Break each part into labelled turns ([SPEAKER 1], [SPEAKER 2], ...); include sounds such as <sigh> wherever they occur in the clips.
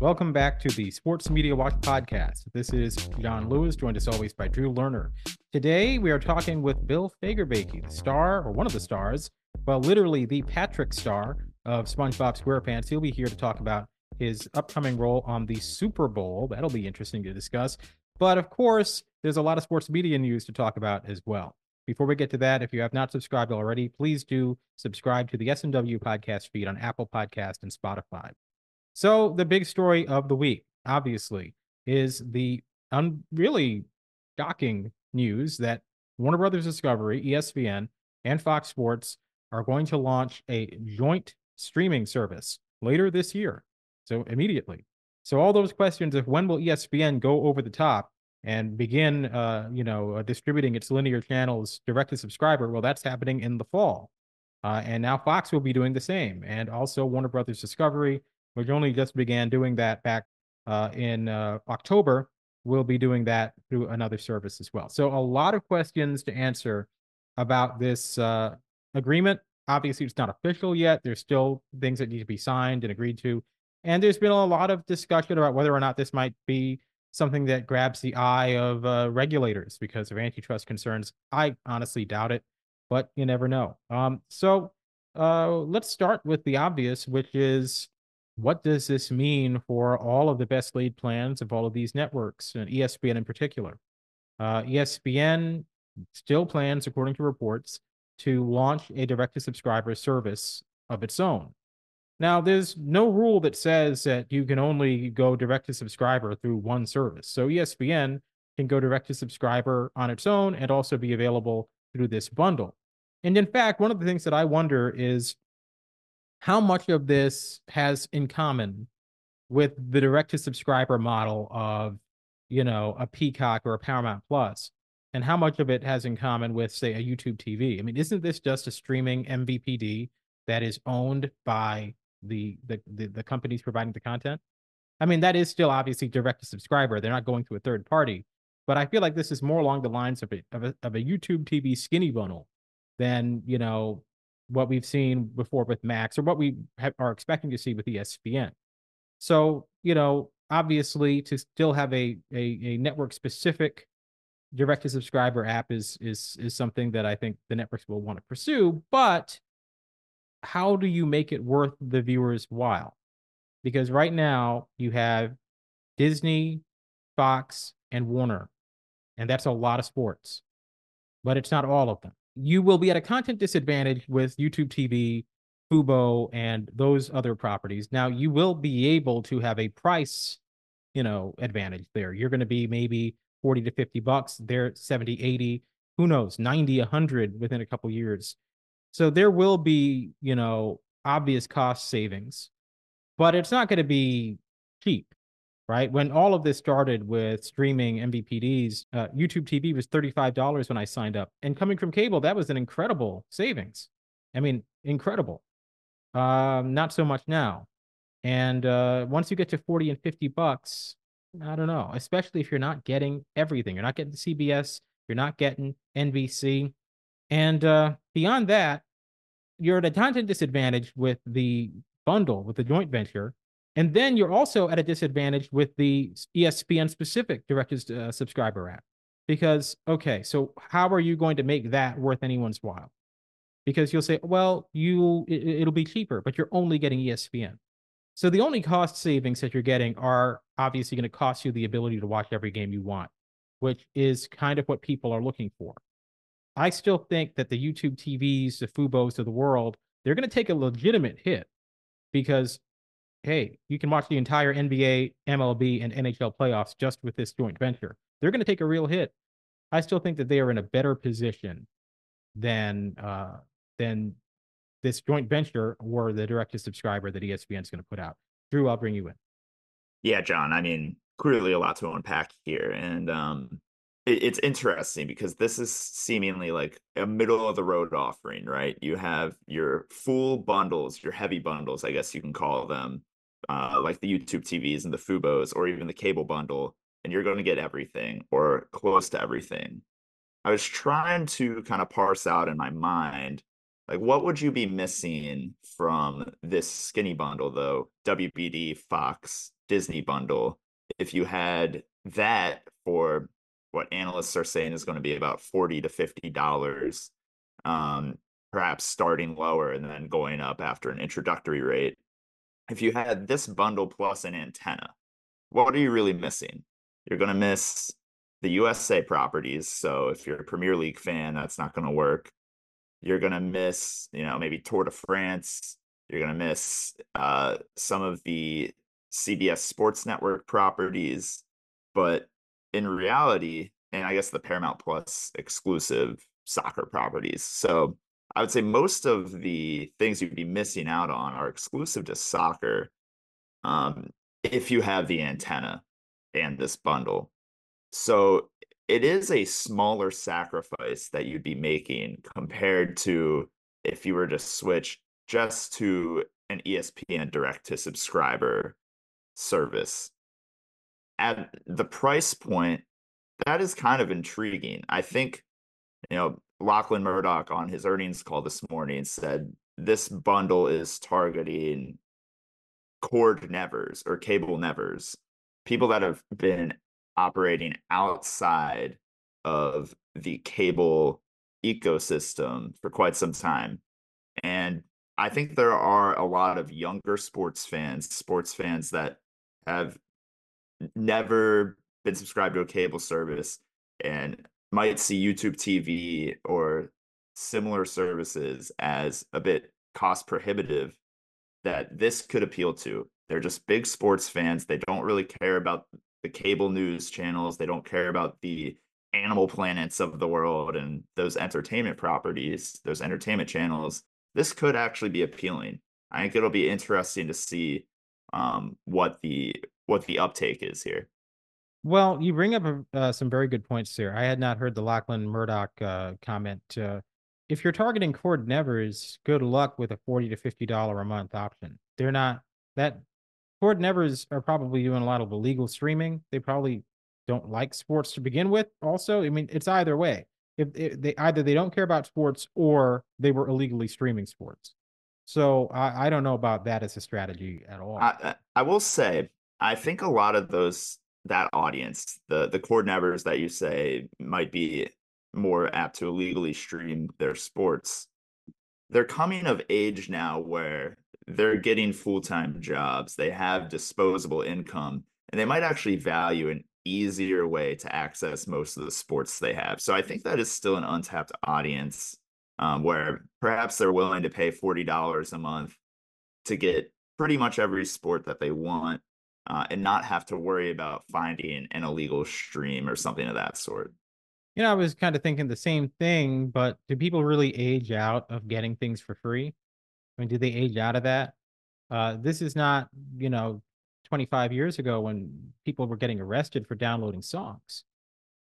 [SPEAKER 1] Welcome back to the Sports Media Watch podcast. This is Jon Lewis, joined as always by Drew Lerner. Today we are talking with Bill Fagerbakke, the star, or one of the stars, well, literally the Patrick star of SpongeBob SquarePants. He'll be here to talk about his upcoming role on the Super Bowl. That'll be interesting to discuss. But of course, there's a lot of sports media news to talk about as well. Before we get to that, if you have not subscribed already, please do subscribe to the SMW podcast feed on Apple Podcast and Spotify. So the big story of the week, obviously, is the un- really shocking news that Warner Brothers Discovery, ESPN, and Fox Sports are going to launch a joint streaming service later this year. So immediately. So all those questions of when will ESPN go over the top and begin, uh, you know, uh, distributing its linear channels direct to subscriber, well, that's happening in the fall. Uh, and now Fox will be doing the same, and also Warner Brothers Discovery which only just began doing that back uh, in uh, October, will be doing that through another service as well. So a lot of questions to answer about this uh, agreement. Obviously, it's not official yet. There's still things that need to be signed and agreed to. And there's been a lot of discussion about whether or not this might be something that grabs the eye of uh, regulators because of antitrust concerns. I honestly doubt it, but you never know. Um, so uh, let's start with the obvious, which is what does this mean for all of the best laid plans of all of these networks and ESPN in particular? Uh, ESPN still plans, according to reports, to launch a direct to subscriber service of its own. Now, there's no rule that says that you can only go direct to subscriber through one service. So ESPN can go direct to subscriber on its own and also be available through this bundle. And in fact, one of the things that I wonder is how much of this has in common with the direct to subscriber model of you know a peacock or a paramount plus? And how much of it has in common with say a youtube tv i mean isn't this just a streaming mvpd that is owned by the the the, the companies providing the content? I mean that is still obviously direct to subscriber. They're not going through a third party. But i feel like this is more along the lines of a, of a, of a youtube tv skinny bundle than you know what we've seen before with Max or what we have, are expecting to see with ESPN. So, you know, obviously to still have a a, a network specific direct to subscriber app is is is something that I think the networks will want to pursue, but how do you make it worth the viewer's while? Because right now you have Disney, Fox, and Warner, and that's a lot of sports, but it's not all of them you will be at a content disadvantage with YouTube TV, Fubo, and those other properties. Now, you will be able to have a price, you know, advantage there. You're going to be maybe 40 to 50 bucks. They're 70, 80, who knows, 90, 100 within a couple years. So there will be, you know, obvious cost savings, but it's not going to be cheap right? When all of this started with streaming MVPDs, uh, YouTube TV was $35 when I signed up. And coming from cable, that was an incredible savings. I mean, incredible. Um, not so much now. And uh, once you get to 40 and 50 bucks, I don't know, especially if you're not getting everything. You're not getting CBS, you're not getting NBC. And uh, beyond that, you're at a content disadvantage with the bundle, with the joint venture, and then you're also at a disadvantage with the ESPN specific direct uh, subscriber app. Because, okay, so how are you going to make that worth anyone's while? Because you'll say, well, you it, it'll be cheaper, but you're only getting ESPN. So the only cost savings that you're getting are obviously going to cost you the ability to watch every game you want, which is kind of what people are looking for. I still think that the YouTube TVs, the Fubos of the world, they're going to take a legitimate hit because hey, you can watch the entire NBA, MLB, and NHL playoffs just with this joint venture. They're going to take a real hit. I still think that they are in a better position than uh, than this joint venture or the direct to subscriber that ESPN is going to put out. Drew, I'll bring you in.
[SPEAKER 2] Yeah, Jon. I mean, clearly a lot to unpack here, and um, it, it's interesting because this is seemingly like a middle of the road offering, right? You have your full bundles, your heavy bundles, I guess you can call them, uh, like the YouTube TVs and the Fubos or even the cable bundle, and you're going to get everything or close to everything. I was trying to kind of parse out in my mind, like what would you be missing from this skinny bundle though? WBD, Fox, Disney bundle, if you had that for what analysts are saying is going to be about 40 to 50 dollars um, perhaps starting lower and then going up after an introductory rate if you had this bundle plus an antenna what are you really missing you're going to miss the usa properties so if you're a premier league fan that's not going to work you're going to miss you know maybe tour de france you're going to miss uh, some of the cbs sports network properties but in reality, and I guess the Paramount Plus exclusive soccer properties. So I would say most of the things you'd be missing out on are exclusive to soccer um, if you have the antenna and this bundle. So it is a smaller sacrifice that you'd be making compared to if you were to switch just to an ESPN direct to subscriber service at the price point, that is kind of intriguing. I think, you know, Lachlan Murdoch on his earnings call this morning said this bundle is targeting cord nevers or cable nevers, people that have been operating outside of the cable ecosystem for quite some time. And I think there are a lot of younger sports fans, sports fans that have never been subscribed to a cable service and might see YouTube TV or similar services as a bit cost prohibitive that this could appeal to. They're just big sports fans. They don't really care about the cable news channels. They don't care about the animal planets of the world and those entertainment properties, those entertainment channels. This could actually be appealing. I think it'll be interesting to see um, what the what the uptake is here.
[SPEAKER 1] Well, you bring up uh, some very good points here. I had not heard the Lachlan Murdoch uh, comment. Uh, if you're targeting cord nevers, good luck with a forty to fifty dollar a month option. They're not that cord nevers are probably doing a lot of illegal streaming. They probably don't like sports to begin with. Also, I mean, it's either way. If, if they either they don't care about sports or they were illegally streaming sports. So I, I don't know about that as a strategy at all.
[SPEAKER 2] I, I will say I think a lot of those that audience, the the cord nevers that you say might be more apt to illegally stream their sports, they're coming of age now where they're getting full-time jobs, they have disposable income, and they might actually value an easier way to access most of the sports they have. So I think that is still an untapped audience um, where perhaps they're willing to pay $40 a month to get pretty much every sport that they want uh, and not have to worry about finding an illegal stream or something of that sort.
[SPEAKER 1] You know, I was kind of thinking the same thing, but do people really age out of getting things for free? I mean, do they age out of that? Uh, this is not, you know, 25 years ago when people were getting arrested for downloading songs,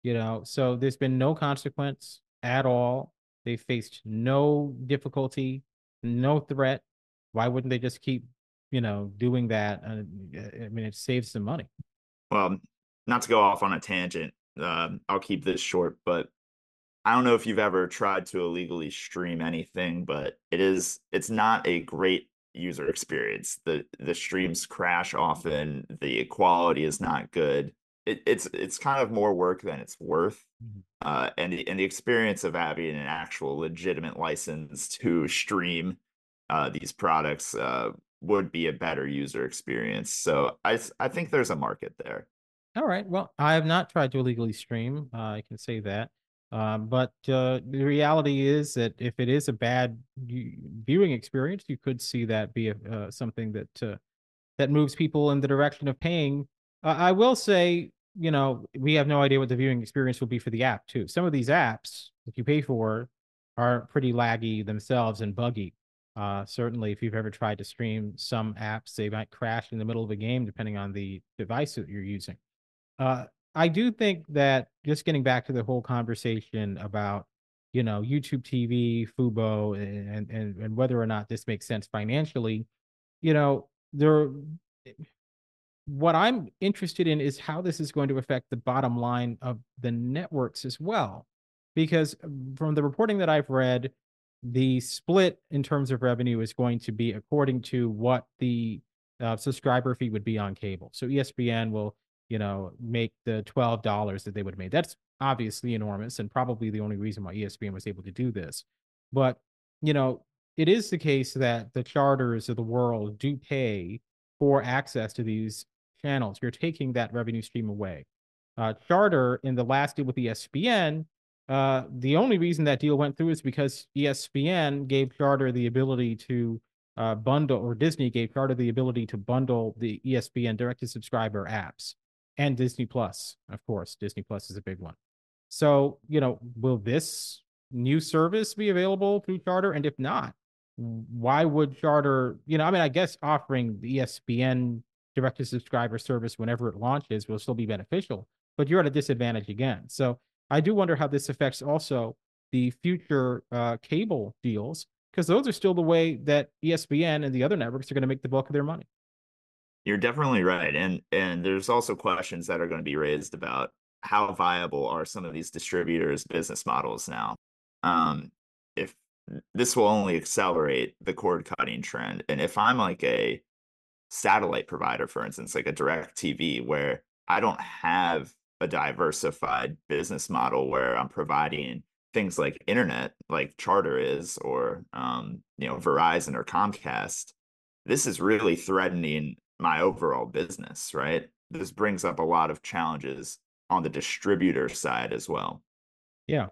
[SPEAKER 1] you know, so there's been no consequence at all. They faced no difficulty, no threat. Why wouldn't they just keep you know, doing that. Uh, I mean, it saves some money.
[SPEAKER 2] Well, not to go off on a tangent, uh, I'll keep this short, but I don't know if you've ever tried to illegally stream anything, but it is it's not a great user experience. The the streams crash often, the quality is not good. It, it's it's kind of more work than it's worth. Mm-hmm. Uh, and the, and the experience of having an actual legitimate license to stream uh, these products uh, would be a better user experience. So I I think there's a market there.
[SPEAKER 1] All right. Well, I have not tried to illegally stream. Uh, I can say that. Um, but uh, the reality is that if it is a bad viewing experience, you could see that be a, uh, something that uh, that moves people in the direction of paying. Uh, I will say, you know, we have no idea what the viewing experience will be for the app too. Some of these apps that you pay for are pretty laggy themselves and buggy. Uh, certainly, if you've ever tried to stream some apps, they might crash in the middle of a game depending on the device that you're using. Uh, I do think that just getting back to the whole conversation about, you know, YouTube TV, Fubo, and and and whether or not this makes sense financially, you know, there. What I'm interested in is how this is going to affect the bottom line of the networks as well, because um, from the reporting that I've read, the split in terms of revenue is going to be according to what the uh, subscriber fee would be on cable. So ESPN will, you know, make the twelve dollars that they would made. That's obviously enormous, and probably the only reason why ESPN was able to do this. But you know, it is the case that the charters of the world do pay for access to these channels. You're taking that revenue stream away. Uh, Charter in the last deal with ESPN, uh, the only reason that deal went through is because ESPN gave Charter the ability to uh, bundle, or Disney gave Charter the ability to bundle the ESPN direct to subscriber apps and Disney Plus. Of course, Disney Plus is a big one. So, you know, will this new service be available through Charter? And if not, why would Charter, you know, I mean, I guess offering the ESPN direct to subscriber service whenever it launches will still be beneficial, but you're at a disadvantage again. So I do wonder how this affects also the future uh, cable deals because those are still the way that ESPN and the other networks are going to make the bulk of their money.
[SPEAKER 2] You're definitely right, and and there's also questions that are going to be raised about how viable are some of these distributors' business models now. Um, if this will only accelerate the cord cutting trend. And if I'm like a satellite provider, for instance, like a DirecTV, where I don't have a diversified business model where I'm providing things like internet, like Charter is, or um, you know, Verizon or Comcast, this is really threatening my overall business, right? This brings up a lot of challenges on the distributor side as well.
[SPEAKER 1] Yeah.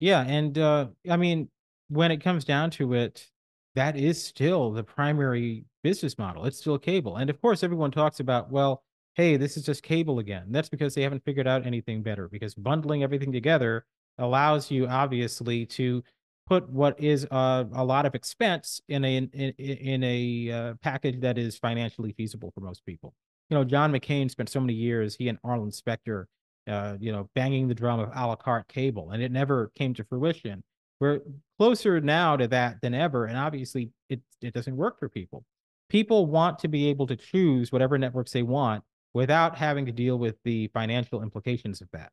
[SPEAKER 1] Yeah. And uh, I mean, when it comes down to it, that is still the primary business model. It's still cable. And of course, everyone talks about, well, hey, this is just cable again. That's because they haven't figured out anything better because bundling everything together allows you obviously to put what is a, a lot of expense in a in, in a uh, package that is financially feasible for most people. You know, John McCain spent so many years, he and Arlen Specter, uh, you know, banging the drum of a la carte cable, and it never came to fruition. We're closer now to that than ever, and obviously it it doesn't work for people. People want to be able to choose whatever networks they want without having to deal with the financial implications of that,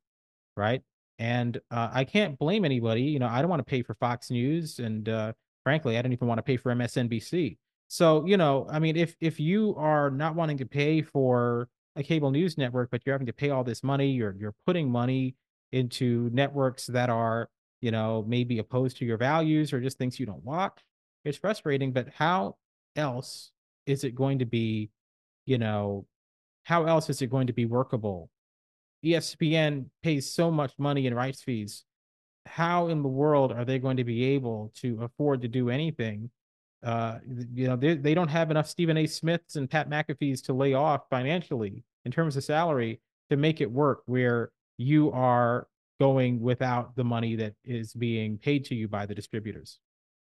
[SPEAKER 1] right? And uh, I can't blame anybody. You know, I don't want to pay for Fox News, and uh, frankly, I don't even want to pay for MSNBC. So, you know, I mean, if if you are not wanting to pay for a cable news network, but you're having to pay all this money, you're you're putting money into networks that are you know, maybe opposed to your values or just things you don't watch. It's frustrating, but how else is it going to be, you know, how else is it going to be workable? ESPN pays so much money in rights fees. How in the world are they going to be able to afford to do anything? Uh, you know, they, they don't have enough Stephen A. Smiths and Pat McAfee's to lay off financially in terms of salary to make it work where you are going without the money that is being paid to you by the distributors.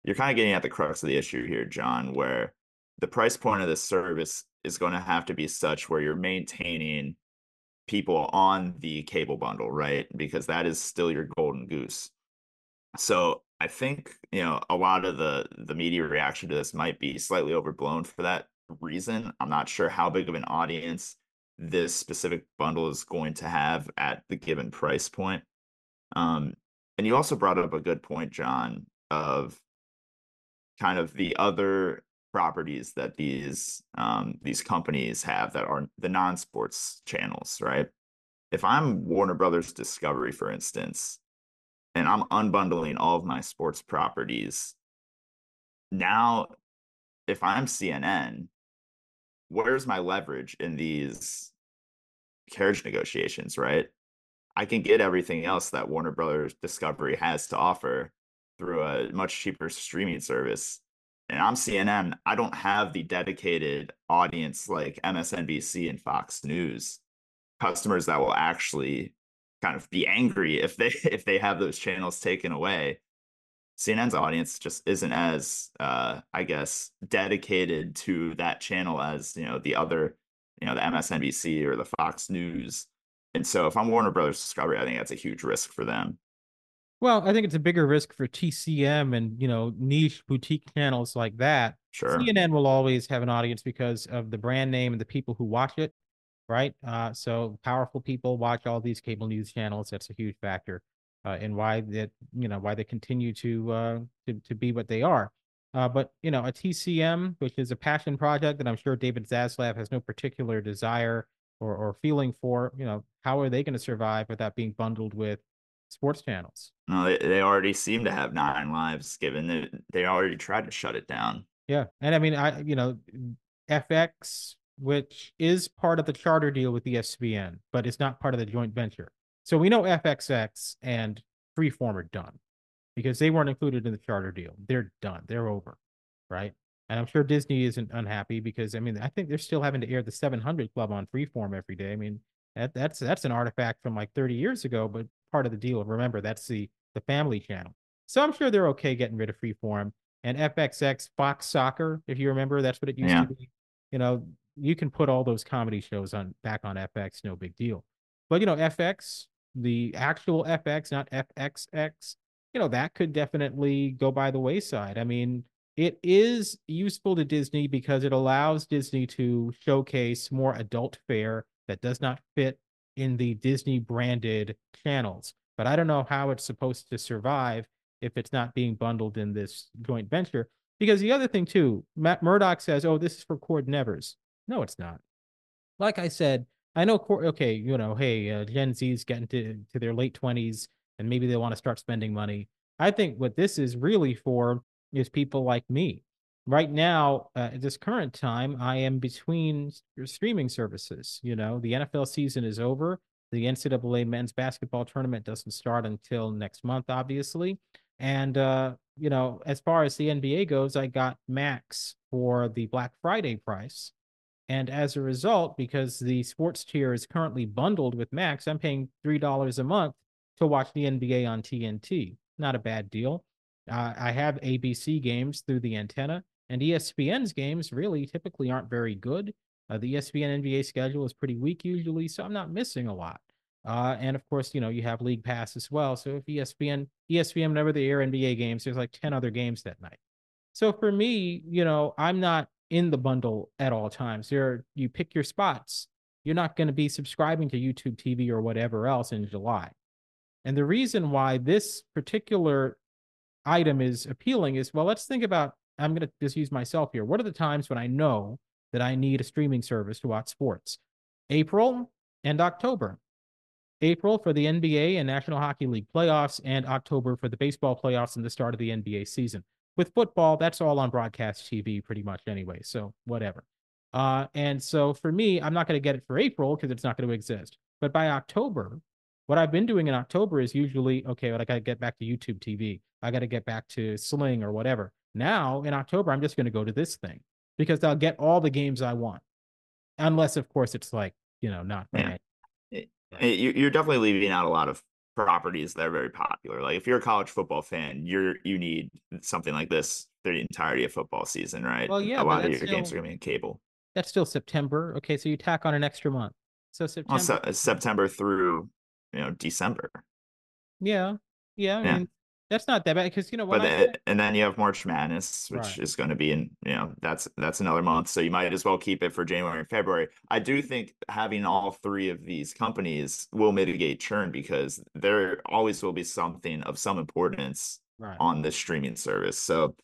[SPEAKER 2] You're kind of getting at the crux of the issue here, Jon, where the price point of this service is going to have to be such where you're maintaining people on the cable bundle, right? Because that is still your golden goose. So I think, you know, a lot of the the media reaction to this might be slightly overblown for that reason. I'm not sure how big of an audience this specific bundle is going to have at the given price point. Um, and you also brought up a good point, Jon, of kind of the other properties that these um, these companies have that are the non-sports channels, right? If I'm Warner Brothers Discovery, for instance, and I'm unbundling all of my sports properties, now if I'm CNN, where's my leverage in these carriage negotiations, right? I can get everything else that Warner Brothers Discovery has to offer through a much cheaper streaming service. And I'm CNN. I don't have the dedicated audience like MSNBC and Fox News, customers that will actually kind of be angry if they <laughs> if they have those channels taken away. CNN's audience just isn't as uh, I guess dedicated to that channel as you know the other you know the MSNBC or the Fox News and so if I'm Warner Brothers Discovery, I think that's a huge risk for them.
[SPEAKER 1] Well, I think it's a bigger risk for TCM and you know niche boutique channels like that.
[SPEAKER 2] Sure.
[SPEAKER 1] CNN will always have an audience because of the brand name and the people who watch it, right? Uh, so powerful people watch all these cable news channels. That's a huge factor uh, in why that you know why they continue to uh, to to be what they are. Uh, but you know, a TCM, which is a passion project that I'm sure David Zaslav has no particular desire or, or feeling for, you know, how are they going to survive without being bundled with sports channels?
[SPEAKER 2] No, they, they already seem to have nine lives, given that they already tried to shut it down.
[SPEAKER 1] Yeah, and I mean, I you know, FX, which is part of the charter deal with ESPN, but it's not part of the joint venture. So we know FXX and Freeform are done because they weren't included in the charter deal. They're done. They're over, right? And I'm sure Disney isn't unhappy because I mean I think they're still having to air the 700 Club on Freeform every day. I mean that that's that's an artifact from like 30 years ago, but part of the deal. Remember that's the the family channel. So I'm sure they're okay getting rid of Freeform and FXX Fox Soccer. If you remember, that's what it used yeah. to be. You know, you can put all those comedy shows on back on FX, no big deal. But you know, FX, the actual FX, not FXX, you know, that could definitely go by the wayside. I mean, it is useful to Disney because it allows Disney to showcase more adult fare that does not fit in the Disney branded channels. But I don't know how it's supposed to survive if it's not being bundled in this joint venture. Because the other thing too, Matt Murdoch says, "Oh, this is for cord nevers." No, it's not. Like I said, I know. Okay, you know, hey, uh, Gen Z's getting to to their late twenties, and maybe they want to start spending money. I think what this is really for is people like me. Right now, uh, at this current time, I am between streaming services. You know, the NFL season is over. The NCAA men's basketball tournament doesn't start until next month, obviously. And, uh, you know, as far as the NBA goes, I got Max for the Black Friday price. And as a result, because the sports tier is currently bundled with Max, I'm paying $3 a month to watch the NBA on TNT. Not a bad deal. Uh, I have ABC games through the antenna, and ESPN's games really typically aren't very good. Uh, the ESPN NBA schedule is pretty weak usually, so I'm not missing a lot. Uh, and of course, you know, you have League Pass as well. So if ESPN, ESPN, whenever they air NBA games, there's like 10 other games that night. So for me, you know, I'm not in the bundle at all times. There, you pick your spots. You're not going to be subscribing to YouTube TV or whatever else in July. And the reason why this particular item is appealing is well, let's think about I'm going to just use myself here. What are the times when I know that I need a streaming service to watch sports? April and October. April for the NBA and National Hockey League playoffs, and October for the baseball playoffs and the start of the NBA season. With football, that's all on broadcast TV pretty much anyway, so whatever. Uh, and so for me, I'm not going to get it for April because it's not going to exist. But by October, what I've been doing in October is usually okay, but I got to get back to YouTube TV. I got to get back to Sling or whatever. Now in October, I'm just going to go to this thing because I'll get all the games I want, unless of course it's like you know not.
[SPEAKER 2] Yeah. It, eh, it, eh, you're definitely leaving out a lot of properties that are very popular. Like if you're a college football fan, you're you need something like this for the entirety of football season, right?
[SPEAKER 1] Well, yeah,
[SPEAKER 2] a lot of your
[SPEAKER 1] still,
[SPEAKER 2] games are going to be in cable.
[SPEAKER 1] That's still September. Okay, so you tack on an extra month. So September. Well,
[SPEAKER 2] se- uh, September through you know December.
[SPEAKER 1] Yeah, yeah. I yeah. mean, that's not that bad because you know.
[SPEAKER 2] But the, and then you have March Madness, which right. is going to be in you know that's that's another month, so you might as well keep it for January and February. I do think having all three of these companies will mitigate churn because there always will be something of some importance right. on this streaming service. So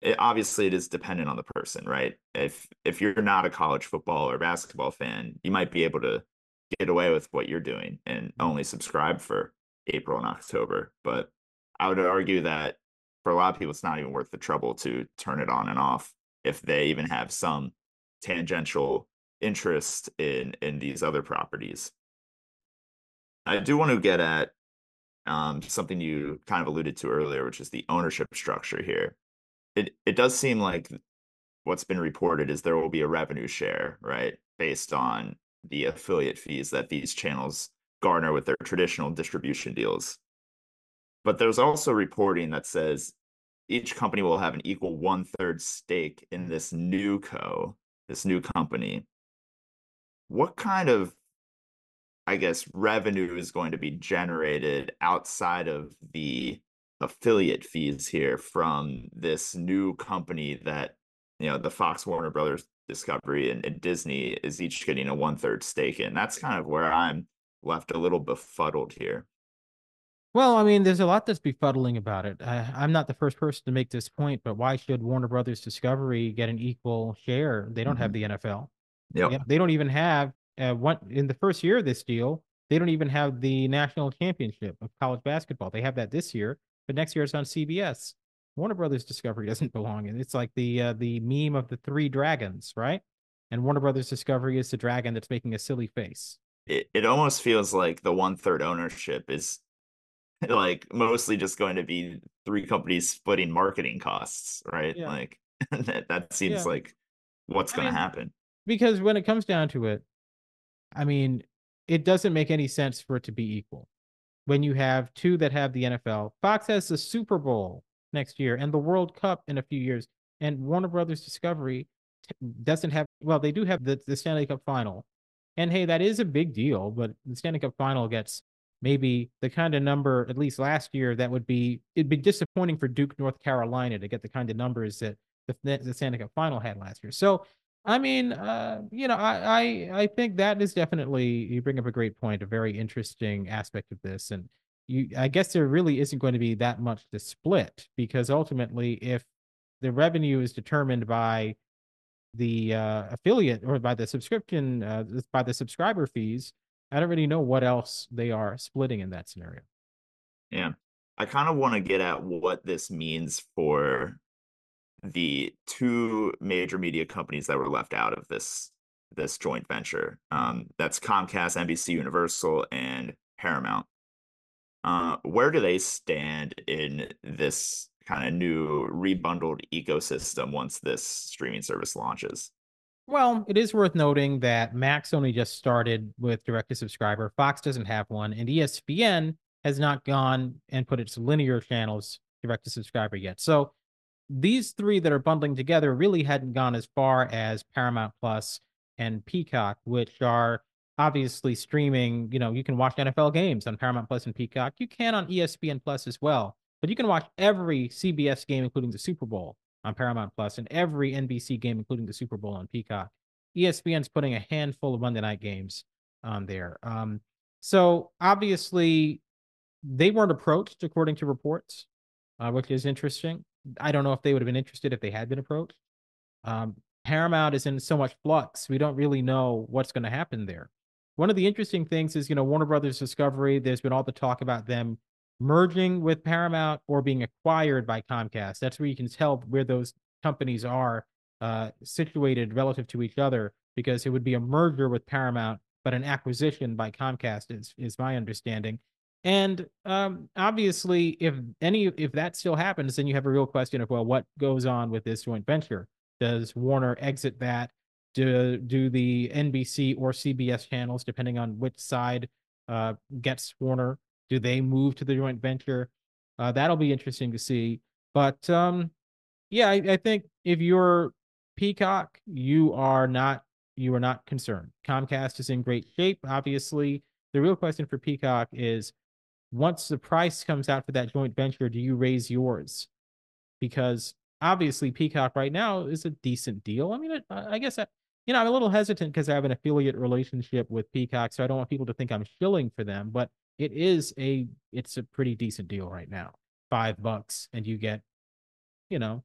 [SPEAKER 2] it, obviously it is dependent on the person, right? If if you're not a college football or basketball fan, you might be able to get away with what you're doing and mm. only subscribe for April and October. But I would argue that for a lot of people, it's not even worth the trouble to turn it on and off if they even have some tangential interest in in these other properties. I do want to get at um, something you kind of alluded to earlier, which is the ownership structure here. It it does seem like what's been reported is there will be a revenue share, right, based on the affiliate fees that these channels garner with their traditional distribution deals. But there's also reporting that says each company will have an equal one third stake in this new co, this new company. What kind of, I guess, revenue is going to be generated outside of the affiliate fees here from this new company that, you know, the Fox Warner Brothers Discovery and, and Disney is each getting a one third stake in? That's kind of where I'm left a little befuddled here.
[SPEAKER 1] Well, I mean, there's a lot that's befuddling about it. I, I'm not the first person to make this point, but why should Warner Brothers Discovery get an equal share? They don't have
[SPEAKER 2] Mhm.
[SPEAKER 1] the NFL.
[SPEAKER 2] Yep.
[SPEAKER 1] Yeah, they don't even have uh, one in the first year of this deal. They don't even have the national championship of college basketball. They have that this year, but next year it's on CBS. Warner Brothers Discovery <laughs> doesn't belong in. It's like the uh, the meme of the three dragons, right? And Warner Brothers Discovery is the dragon that's making a silly face.
[SPEAKER 2] It it almost feels like the one third ownership is <laughs> like mostly just going to be three companies splitting marketing costs, right?
[SPEAKER 1] Yeah.
[SPEAKER 2] Like <laughs> that, that seems
[SPEAKER 1] Yeah.
[SPEAKER 2] like what's going to happen.
[SPEAKER 1] because when it comes down to it, I mean, it doesn't make any sense for it to be equal. When you have two that have the NFL, Fox has the Super Bowl next year and the World Cup in a few years, and Warner Brothers Discovery t- doesn't have. Well, they do have the the Stanley Cup final, and hey, that is a big deal. But the Stanley Cup final gets maybe the kind of number at least last year that would be it'd be disappointing for Duke, North Carolina, to get the kind of numbers that the, the Cup final had last year. So I mean, uh, you know, I, I I think that is definitely you bring up a great point, a very interesting aspect of this, and you I guess there really isn't going to be that much to split because ultimately, if the revenue is determined by the uh, affiliate or by the subscription, uh, by the subscriber fees, I don't really know what else they are splitting in that scenario.
[SPEAKER 2] Yeah. I kind of want to get at what this means for the two major media companies that were left out of this this joint venture. Um, that's Comcast, NBC Universal, and Paramount. Uh, where do they stand in this kind of new rebundled ecosystem once this streaming service launches?
[SPEAKER 1] Well, it is worth noting that Max only just started with direct to subscriber. Fox doesn't have one, and ESPN has not gone and put its linear channels direct to subscriber yet. So these three that are bundling together really hadn't gone as far as Paramount Plus and Peacock, which are obviously streaming. You know, you can watch NFL games on Paramount Plus and Peacock. You can on ESPN Plus as well, but you can watch every CBS game, including the Super Bowl, on Paramount Plus, and every NBC game, including the Super Bowl on Peacock. ESPN's putting a handful of Monday night games on there. Um, so obviously, they weren't approached according to reports, uh, which is interesting. I don't know if they would have been interested if they had been approached. Um, Paramount is in so much flux. We don't really know what's going to happen there. One of the interesting things is, you know, Warner Brothers Discovery, there's been all the talk about them merging with Paramount or being acquired by Comcast. That's where you can tell where those companies are uh, situated relative to each other because it would be a merger with Paramount, but an acquisition by Comcast is, is my understanding. And um, obviously, if any if that still happens, then you have a real question of well, what goes on with this joint venture? Does Warner exit that? Do do the NBC or CBS channels, depending on which side uh, gets Warner, do they move to the joint venture? Uh, that'll be interesting to see. But um, yeah, I, I think if you're Peacock, you are not you are not concerned. Comcast is in great shape. Obviously, the real question for Peacock is once the price comes out for that joint venture, do you raise yours? Because obviously, Peacock right now is a decent deal. I mean, I, I guess I, you know, I'm a little hesitant because I have an affiliate relationship with Peacock, so I don't want people to think I'm shilling for them. But it is a, it's a pretty decent deal right now. Five bucks, and you get, you know,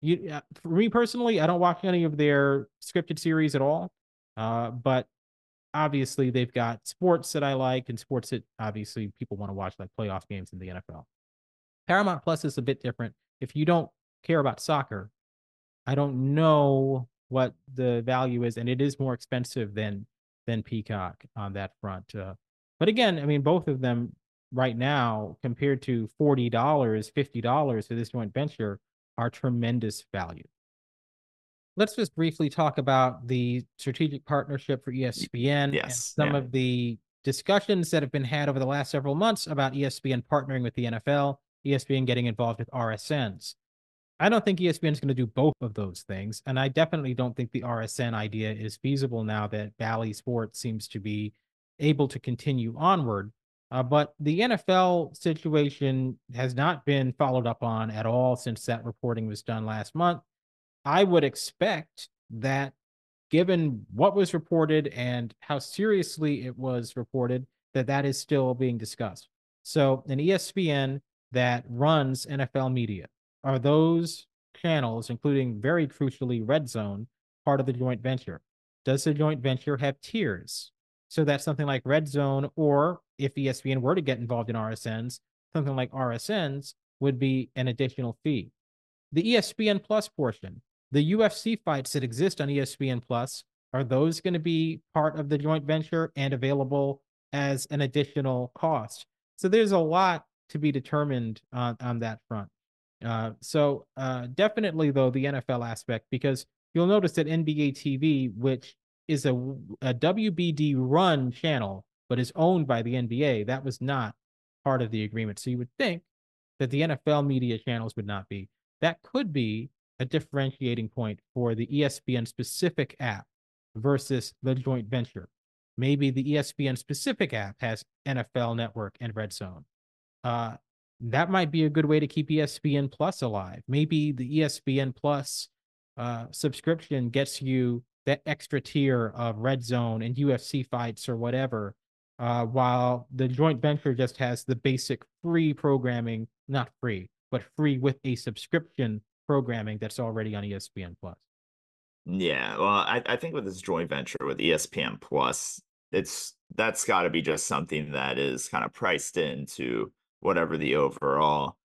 [SPEAKER 1] you. For me personally, I don't watch any of their scripted series at all. Uh, but obviously they've got sports that I like and sports that obviously people want to watch, like playoff games in the NFL. Paramount Plus is a bit different. If you don't care about soccer, I don't know what the value is, and it is more expensive than than Peacock on that front. Uh, but again, I mean, both of them right now, compared to forty dollars, fifty dollars for this joint venture, are tremendous value. Let's just briefly talk about the strategic partnership for ESPN and
[SPEAKER 2] yes,
[SPEAKER 1] some
[SPEAKER 2] yeah.
[SPEAKER 1] of the discussions that have been had over the last several months about ESPN partnering with the NFL, ESPN getting involved with RSNs. I don't think ESPN is going to do both of those things. And I definitely don't think the RSN idea is feasible now that Bally Sports seems to be able to continue onward. Uh, but the NFL situation has not been followed up on at all since that reporting was done last month. I would expect that given what was reported and how seriously it was reported, that that is still being discussed. So an ESPN that runs NFL media are those channels, including very crucially Red Zone, part of the joint venture? Does the joint venture have tiers? So that something like Red Zone, or if ESPN were to get involved in RSNs, something like RSNs would be an additional fee. The ESPN Plus portion, the UFC fights that exist on ESPN Plus, are those going to be part of the joint venture and available as an additional cost? So there's a lot to be determined on, on that front. Uh, so uh, definitely, though, the NFL aspect, because you'll notice that NBA TV, which is a, a WBD run channel, but is owned by the NBA, that was not part of the agreement. So you would think that the NFL media channels would not be. That could be a differentiating point for the ESPN specific app versus the joint venture. Maybe the ESPN specific app has NFL Network and Red Zone. Uh, that might be a good way to keep ESPN Plus alive. Maybe the ESPN Plus uh, subscription gets you that extra tier of Red Zone and UFC fights or whatever, uh, while the joint venture just has the basic free programming, not free, but free with a subscription programming that's already on ESPN Plus.
[SPEAKER 2] Yeah, well, I, I think with this joint venture with ESPN Plus, it's that's got to be just something that is kind of priced into whatever the overall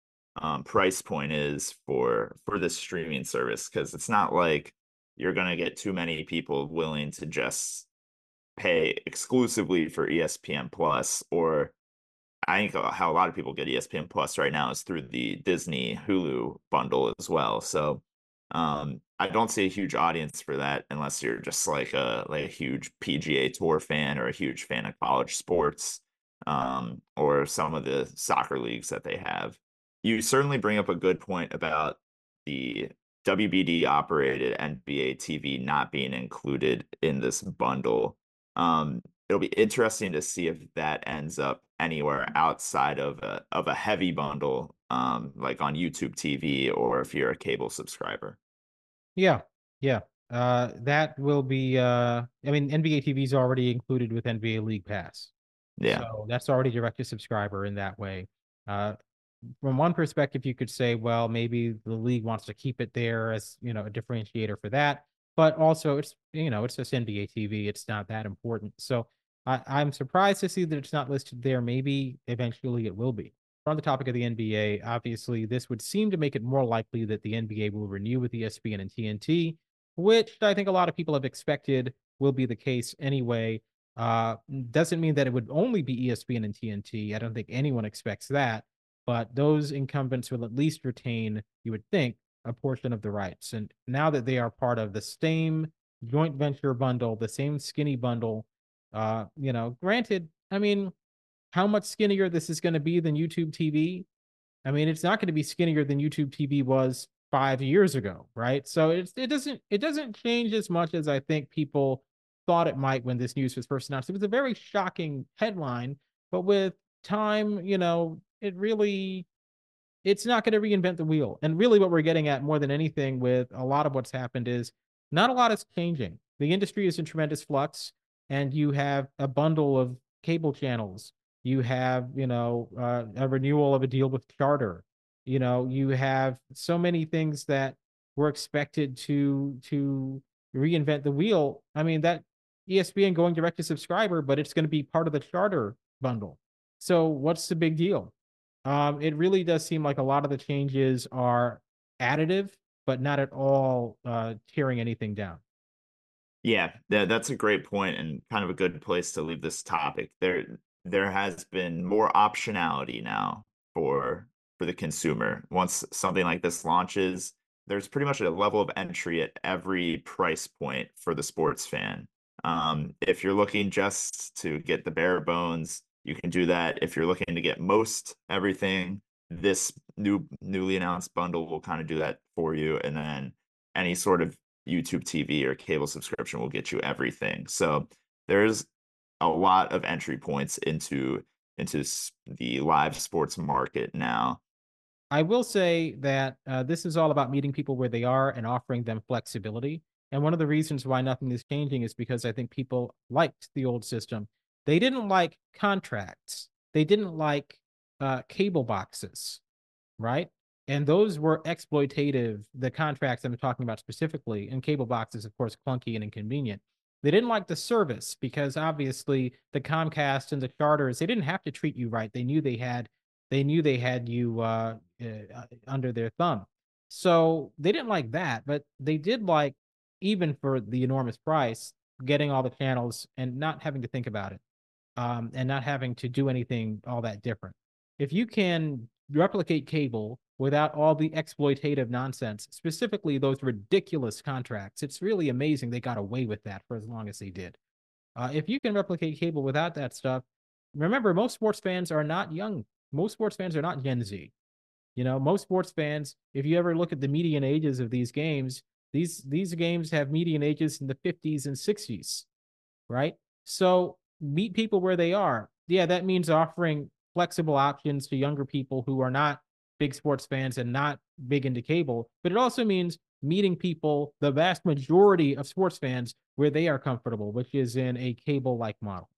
[SPEAKER 2] um, price point is for for this streaming service because it's not like you're going to get too many people willing to just pay exclusively for ESPN Plus or I think how a lot of people get ESPN Plus right now is through the Disney Hulu bundle as well. So um, I don't see a huge audience for that unless you're just like a like a huge PGA Tour fan or a huge fan of college sports um, or some of the soccer leagues that they have. You certainly bring up a good point about the WBD operated NBA TV not being included in this bundle. Um, it'll be interesting to see if that ends up anywhere outside of a of a heavy bundle, um, like on YouTube TV or if you're a cable subscriber.
[SPEAKER 1] Yeah, yeah. Uh, that will be. Uh, I mean, NBA TV is already included with NBA League Pass.
[SPEAKER 2] Yeah.
[SPEAKER 1] So that's already direct to subscriber in that way. Uh, from one perspective, you could say, well, maybe the league wants to keep it there as you know a differentiator for that. But also, it's you know it's just NBA TV. It's not that important. So I, I'm surprised to see that it's not listed there. Maybe eventually it will be. On the topic of the NBA, obviously, this would seem to make it more likely that the NBA will renew with ESPN and TNT, which I think a lot of people have expected will be the case anyway. Uh, doesn't mean that it would only be ESPN and TNT. I don't think anyone expects that, but those incumbents will at least retain, you would think, a portion of the rights. And now that they are part of the same joint venture bundle, the same skinny bundle, uh, you know, granted, I mean, how much skinnier this is going to be than YouTube TV? I mean, it's not going to be skinnier than YouTube TV was five years ago, right? So it's it doesn't it doesn't change as much as I think people thought it might when this news was first announced. It was a very shocking headline, but with time, you know, it really it's not going to reinvent the wheel. And really what we're getting at more than anything with a lot of what's happened is not a lot is changing. The industry is in tremendous flux and you have a bundle of cable channels. You have, you know, uh, a renewal of a deal with Charter. You know, you have so many things that were expected to to reinvent the wheel. I mean, that ESPN going direct to subscriber, but it's going to be part of the charter bundle. So what's the big deal? Um, it really does seem like a lot of the changes are additive, but not at all uh, tearing anything down.
[SPEAKER 2] Yeah, that, that's a great point and kind of a good place to leave this topic. There, there has been more optionality now for for the consumer. Once something like this launches, there's pretty much a level of entry at every price point for the sports fan. Um, if you're looking just to get the bare bones, you can do that. If you're looking to get most everything, this new newly announced bundle will kind of do that for you. And then any sort of YouTube TV or cable subscription will get you everything. So there's a lot of entry points into into the live sports market now.
[SPEAKER 1] I will say that uh, this is all about meeting people where they are and offering them flexibility. And one of the reasons why nothing is changing is because I think people liked the old system. They didn't like contracts. They didn't like uh, cable boxes, right? And those were exploitative. The contracts I'm talking about specifically, and cable boxes, of course, clunky and inconvenient. They didn't like the service because obviously the Comcast and the charters they didn't have to treat you right. They knew they had they knew they had you uh, uh, under their thumb. So they didn't like that, but they did like even for the enormous price, getting all the channels and not having to think about it, um, and not having to do anything all that different. If you can replicate cable without all the exploitative nonsense, specifically those ridiculous contracts. It's really amazing they got away with that for as long as they did. Uh, if you can replicate cable without that stuff, remember, most sports fans are not young. Most sports fans are not Gen Z. You know, most sports fans, if you ever look at the median ages of these games, these these games have median ages in the 50s and 60s, right? So meet people where they are. Yeah, that means offering flexible options to younger people who are not big sports fans and not big into cable, but it also means meeting people, the vast majority of sports fans, where they are comfortable, which is in a cable like model.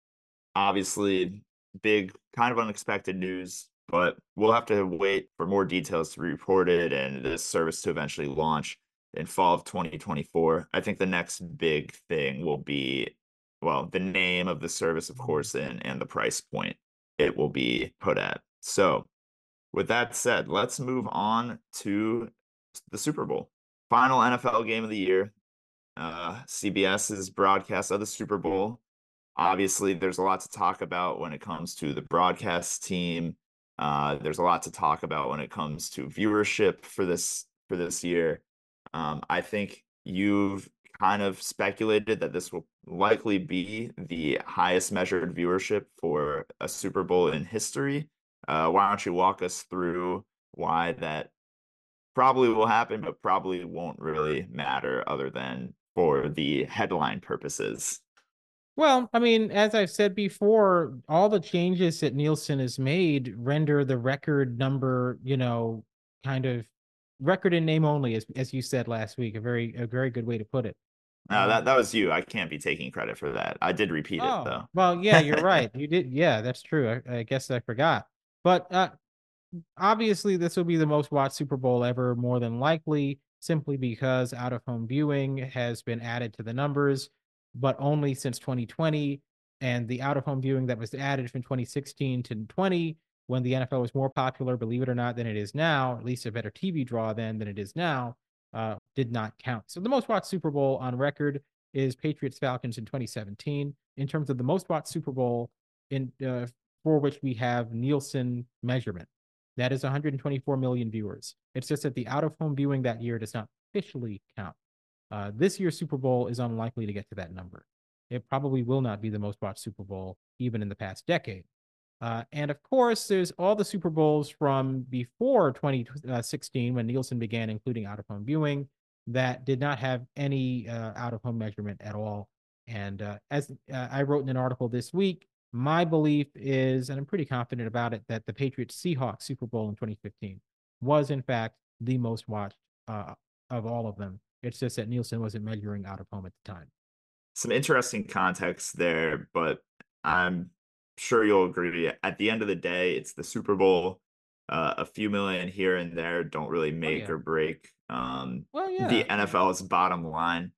[SPEAKER 2] Obviously, big, kind of unexpected news, but we'll have to wait for more details to be reported and this service to eventually launch in fall of 2024. I think the next big thing will be, well, the name of the service, of course, and, and the price point it will be put at. So with that said, let's move on to the Super Bowl. Final NFL game of the year. Uh, CBS's broadcast of the Super Bowl. Obviously, there's a lot to talk about when it comes to the broadcast team. Uh, there's a lot to talk about when it comes to viewership for this for this year. Um, I think you've kind of speculated that this will likely be the highest measured viewership for a Super Bowl in history. Uh, why don't you walk us through why that probably will happen, but probably won't really matter other than for the headline purposes?
[SPEAKER 1] Well, I mean, as I've said before, all the changes that Nielsen has made render the record number, you know, kind of record in name only, as as you said last week. A very a very good way to put it.
[SPEAKER 2] No, um, that that was you. I can't be taking credit for that. I did repeat oh, it though.
[SPEAKER 1] Well, yeah, you're <laughs> right. You did. Yeah, that's true. I, I guess I forgot. But uh, obviously, this will be the most watched Super Bowl ever, more than likely, simply because out of home viewing has been added to the numbers, but only since 2020. And the out of home viewing that was added from 2016 to 20, when the NFL was more popular, believe it or not, than it is now, at least a better TV draw then than it is now, uh, did not count. So the most watched Super Bowl on record is Patriots Falcons in 2017. In terms of the most watched Super Bowl in uh, for which we have Nielsen measurement. That is 124 million viewers. It's just that the out of home viewing that year does not officially count. Uh, this year's Super Bowl is unlikely to get to that number. It probably will not be the most watched Super Bowl even in the past decade. Uh, and of course, there's all the Super Bowls from before 2016 when Nielsen began including out of home viewing that did not have any uh, out of home measurement at all. And uh, as uh, I wrote in an article this week, my belief is, and I'm pretty confident about it, that the Patriots Seahawks Super Bowl in 2015 was, in fact, the most watched uh, of all of them. It's just that Nielsen wasn't measuring out of home at the time.
[SPEAKER 2] Some interesting context there, but I'm sure you'll agree. At the end of the day, it's the Super Bowl. Uh, a few million here and there don't really oh, make oh, yeah. or break um, well, yeah. the NFL's bottom line.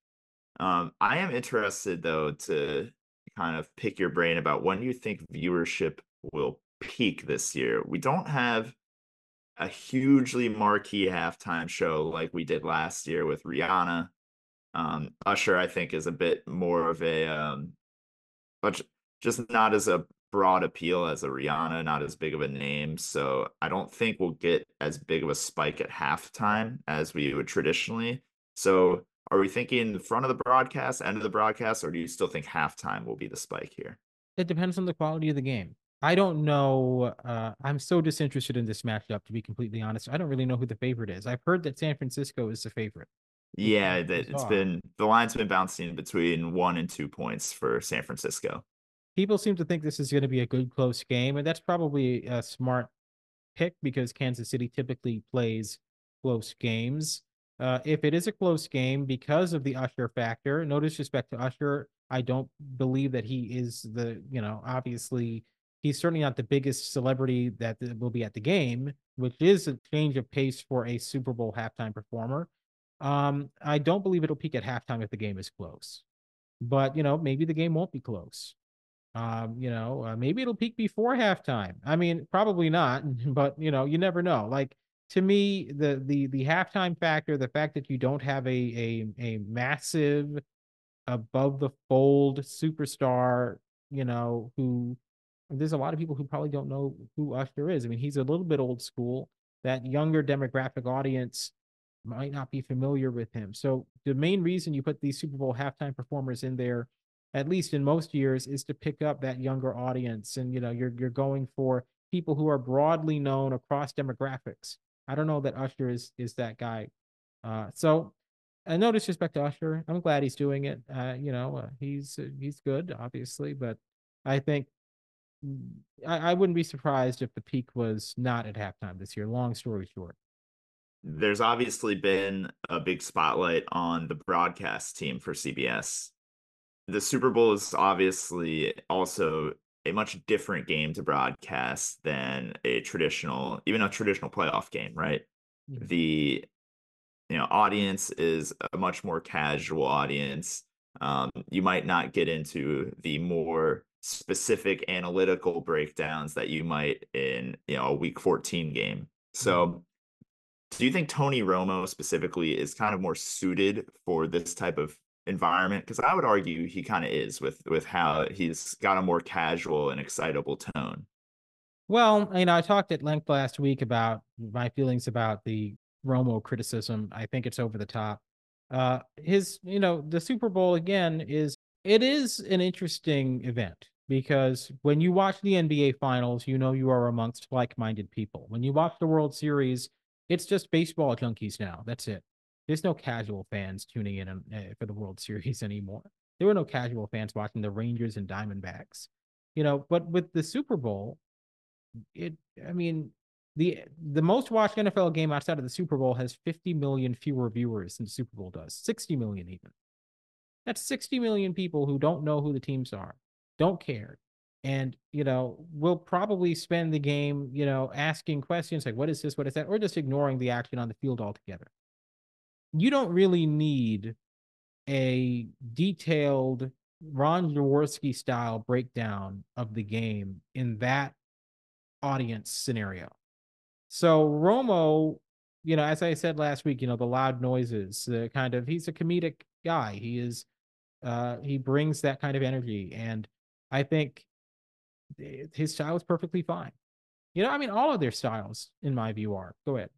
[SPEAKER 2] Um, I am interested though to kind of pick your brain about when you think viewership will peak this year. We don't have a hugely marquee halftime show like we did last year with Rihanna. Um, Usher, I think, is a bit more of a, um, but just not as a broad appeal as a Rihanna, not as big of a name. So I don't think we'll get as big of a spike at halftime as we would traditionally. So are we thinking the front of the broadcast, end of the broadcast, or do you still think halftime will be the spike here?
[SPEAKER 1] It depends on the quality of the game. I don't know. Uh, I'm so disinterested in this matchup, to be completely honest. I don't really know who the favorite is. I've heard that San Francisco is the favorite.
[SPEAKER 2] Yeah, that it's been the line's been bouncing between one and two points for San Francisco.
[SPEAKER 1] People seem to think this is going to be a good close game, and that's probably a smart pick because Kansas City typically plays close games. Uh, if it is a close game because of the Usher factor, no disrespect to Usher, I don't believe that he is the, you know, obviously he's certainly not the biggest celebrity that will be at the game, which is a change of pace for a Super Bowl halftime performer. Um, I don't believe it'll peak at halftime if the game is close, but you know, maybe the game won't be close. Um, you know, uh, maybe it'll peak before halftime. I mean, probably not, <laughs> but you know, you never know. Like to me, the the the halftime factor, the fact that you don't have a a a massive above the fold superstar, you know, who there's a lot of people who probably don't know who Usher is. I mean, he's a little bit old school. That younger demographic audience might not be familiar with him. So the main reason you put these Super Bowl halftime performers in there, at least in most years, is to pick up that younger audience. And you know, you're you're going for people who are broadly known across demographics. I don't know that Usher is is that guy. Uh, so uh, no disrespect to Usher, I'm glad he's doing it. Uh, you know, uh, he's uh, he's good, obviously, but I think mm, I, I wouldn't be surprised if the peak was not at halftime this year. Long story short
[SPEAKER 2] there's obviously been a big spotlight on the broadcast team for CBS. The Super Bowl is obviously also a much different game to broadcast than a traditional, even a traditional playoff game, right? Yeah. The you know audience is a much more casual audience. Um, you might not get into the more specific analytical breakdowns that you might in you know a week 14 game. So do you think Tony Romo specifically is kind of more suited for this type of environment? Because I would argue he kind of is with with how he's got a more casual and excitable tone.
[SPEAKER 1] Well, you know, I talked at length last week about my feelings about the Romo criticism. I think it's over the top. Uh, his, you know, the Super Bowl again is it is an interesting event because when you watch the NBA finals, you know you are amongst like-minded people. When you watch the World Series, it's just baseball junkies now. That's it. There's no casual fans tuning in uh, for the World Series <laughs> anymore. There were no casual fans watching the Rangers and Diamondbacks. You know, but with the Super Bowl, it I mean, the the most watched NFL game outside of the Super Bowl has 50 million fewer viewers than the Super Bowl does. 60 million even. That's 60 million people who don't know who the teams are, don't care, and you know will probably spend the game you know asking questions like what is this what is that or just ignoring the action on the field altogether you don't really need a detailed ron jaworski style breakdown of the game in that audience scenario so romo you know as i said last week you know the loud noises the kind of he's a comedic guy he is uh he brings that kind of energy and i think his style is perfectly fine. You know, I mean, all of their styles, in my view, are. Go ahead.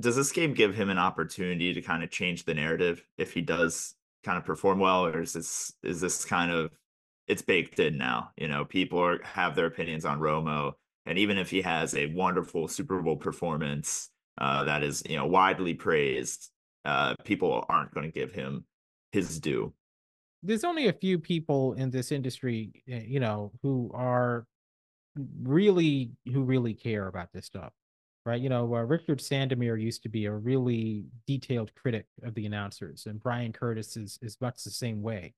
[SPEAKER 2] Does this game give him an opportunity to kind of change the narrative if he does kind of perform well, or is this is this kind of it's baked in now? You know, people are, have their opinions on Romo, and even if he has a wonderful Super Bowl performance uh, that is you know widely praised, uh, people aren't going to give him his due
[SPEAKER 1] there's only a few people in this industry, eh, you know, who are really who really care about this stuff, right? You know, uh, Richard Sandomir used to be a really detailed critic of the announcers, and Bryan Curtis is is much the same way.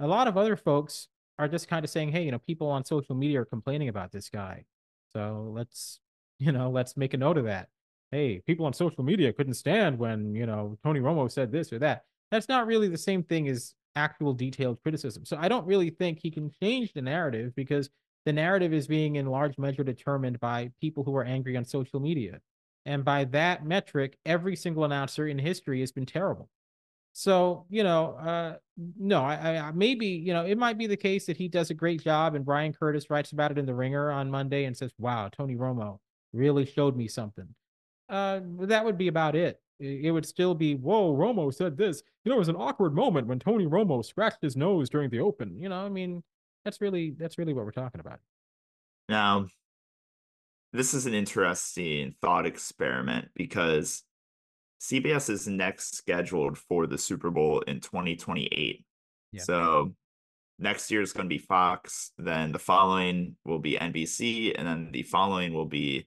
[SPEAKER 1] A lot of other folks are just kind of saying, hey, you know, people on social media are complaining about this guy, so let's, <laughs> you know, let's make a note of that. Hey, people on social media couldn't stand when you know Tony Romo said this or that. That's not really the same thing as actual detailed criticism. So I don't really think he can change the narrative because the narrative is being in large measure determined by people who are angry on social media. And by that metric, every single announcer in history has been terrible. So, you know, uh, no, I, I maybe, you know, it might be the case that he does a great job and Bryan Curtis writes about it in the ringer on Monday and says, wow, Tony Romo really showed me something. Uh, that would be about it it would still be, whoa, Romo said this. You know, it was an awkward moment when Tony Romo scratched his nose during the open. You know, I mean, that's really that's really what we're talking about.
[SPEAKER 2] Now, this is an interesting thought experiment because CBS is next scheduled for the Super Bowl in 2028. Yeah. So next year is going to be Fox, then the following will be NBC, and then the following will be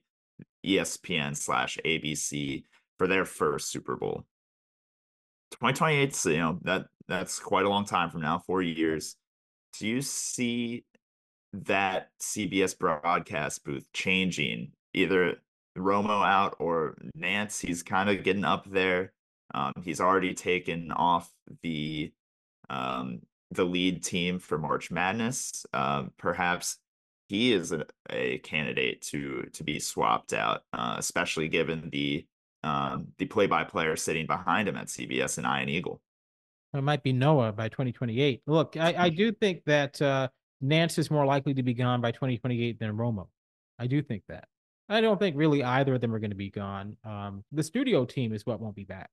[SPEAKER 2] ESPN slash ABC for their first Super Bowl. 2028, you know, that that's quite a long time from now, four years. Do you see that CBS broadcast booth changing, either Romo out or Nantz. He's kind of getting up there. Um, he's already taken off the um, the lead team for March Madness. Um, perhaps he is a, a, candidate to to be swapped out, uh, especially given the um, the play by player sitting behind him at CBS and Ian Eagle.
[SPEAKER 1] It might be Noah by 2028. Look, I, I do think that uh, Nantz is more likely to be gone by 2028 than Romo. I do think that. I don't think really either of them are going to be gone. Um, the studio team is what won't be back.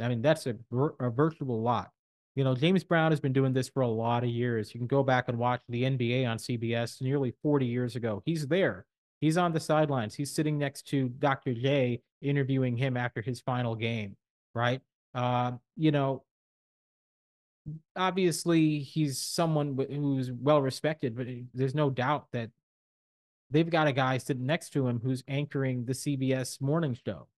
[SPEAKER 1] I mean, that's a, a virtual lot. You know, James Brown has been doing this for a lot of years. You can go back and watch the NBA on CBS nearly 40 years ago. He's there. He's on the sidelines. He's sitting next to Dr. J, interviewing him after his final game, right? Uh, you know, obviously he's someone who's well respected, but there's no doubt that they've got a guy sitting next to him who's anchoring the CBS morning show.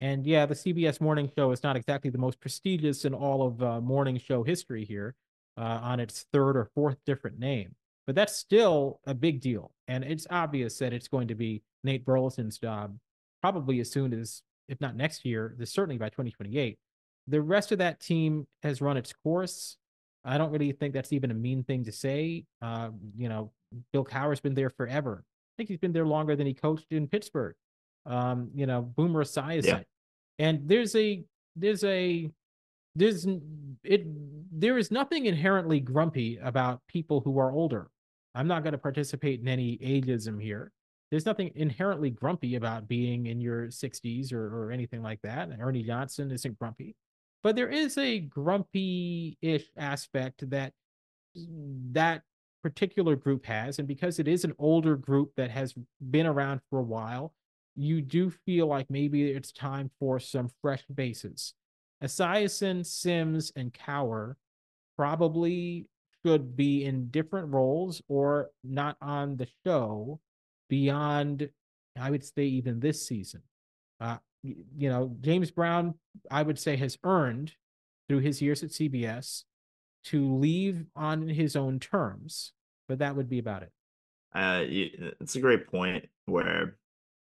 [SPEAKER 1] And yeah, the CBS morning show is not exactly the most prestigious in all of uh, morning show history here uh, on its third or fourth different name. But that's still a big deal. And it's obvious that it's going to be Nate Burleson's job probably as soon as, if not next year, certainly by 2028. The rest of that team has run its course. I don't really think that's even a mean thing to say. Uh, you know, Bill Cowher's been there forever. I think he's been there longer than he coached in Pittsburgh. Um, you know, Boomer Esiason. Yeah. And there's a there's a there's it there is nothing inherently grumpy about people who are older. I'm not going to participate in any ageism here. There's nothing inherently grumpy about being in your 60s or, or anything like that. And Ernie Johnson isn't grumpy, but there is a grumpy-ish aspect that that particular group has, and because it is an older group that has been around for a while, you do feel like maybe it's time for some fresh bases. Esiason, Simms, and Cowher probably should be in different roles or not on the show beyond, I would say, even this season. Uh, you know, James Brown, I would say, has earned through his years at CBS to leave on his own terms, but that would be about it.
[SPEAKER 2] Uh, it's a great point where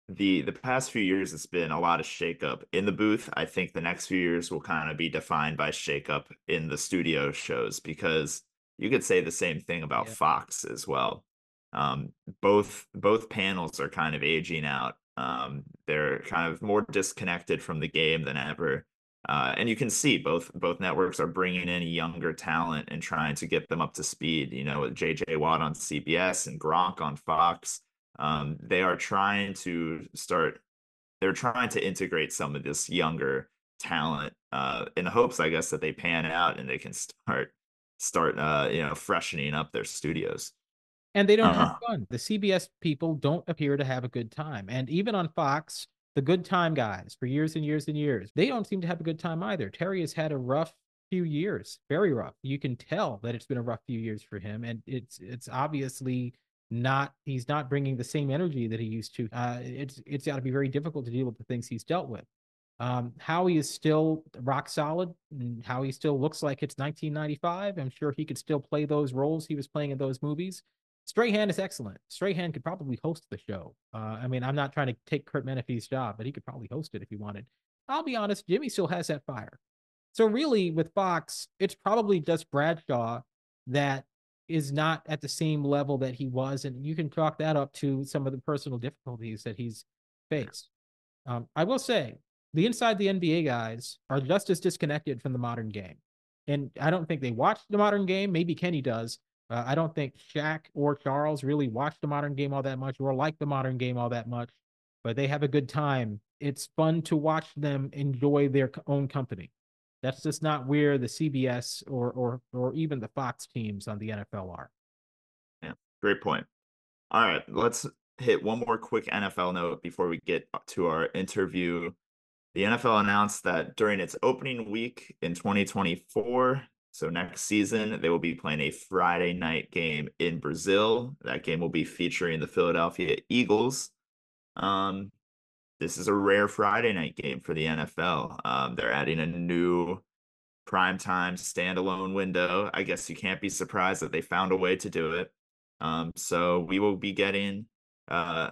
[SPEAKER 2] the the past few years it's been a lot of shakeup in the booth. I think the next few years will kind of be defined by shakeup in the studio shows because you could say the same thing about yeah. Fox as well. Um, both both panels are kind of aging out. Um, they're kind of more disconnected from the game than ever. Uh, and you can see both both networks are bringing in younger talent and trying to get them up to speed. You know, with JJ Watt on CBS and Gronk on Fox um, they are trying to start they're trying to integrate some of this younger talent uh, in hopes i guess that they pan out and they can start start uh, you know freshening up their studios
[SPEAKER 1] and they don't uh-huh. have fun the cbs people don't appear to have a good time and even on fox the good time guys for years and years and years they don't seem to have a good time either terry has had a rough few years very rough you can tell that it's been a rough few years for him and it's it's obviously not he's not bringing the same energy that he used to. Uh, it's it's got to be very difficult to deal with the things he's dealt with. Um, Howie is still rock solid, and how he still looks like it's 1995. I'm sure he could still play those roles he was playing in those movies. Strahan is excellent. Strahan could probably host the show. Uh, I mean, I'm not trying to take Curt Menefee's job, but he could probably host it if he wanted. I'll be honest, Jimmy still has that fire. So really, with Fox, it's probably just Bradshaw that is not at the same level that he was, and you can chalk that up to some of the personal difficulties that he's faced. Um, I will say the inside the NBA guys are just as disconnected from the modern game, and I don't think they watch the modern game. Maybe Kenny does. Uh, I don't think Shaq or Charles really watch the modern game all that much or like the modern game all that much, but they have a good time. It's fun to watch them enjoy their own company. That's just not where the CBS or or or even the Fox teams on the NFL are.
[SPEAKER 2] Yeah, great point. All right, let's hit one more quick NFL note before we get to our interview. The NFL announced that during its opening week in 2024, so next season, they will be playing a Friday night game in Brazil. That game will be featuring the Philadelphia Eagles. Um, this is a rare Friday night game for the NFL. Um, they're adding a new primetime standalone window. I guess you can't be surprised that they found a way to do it. Um, so we will be getting uh,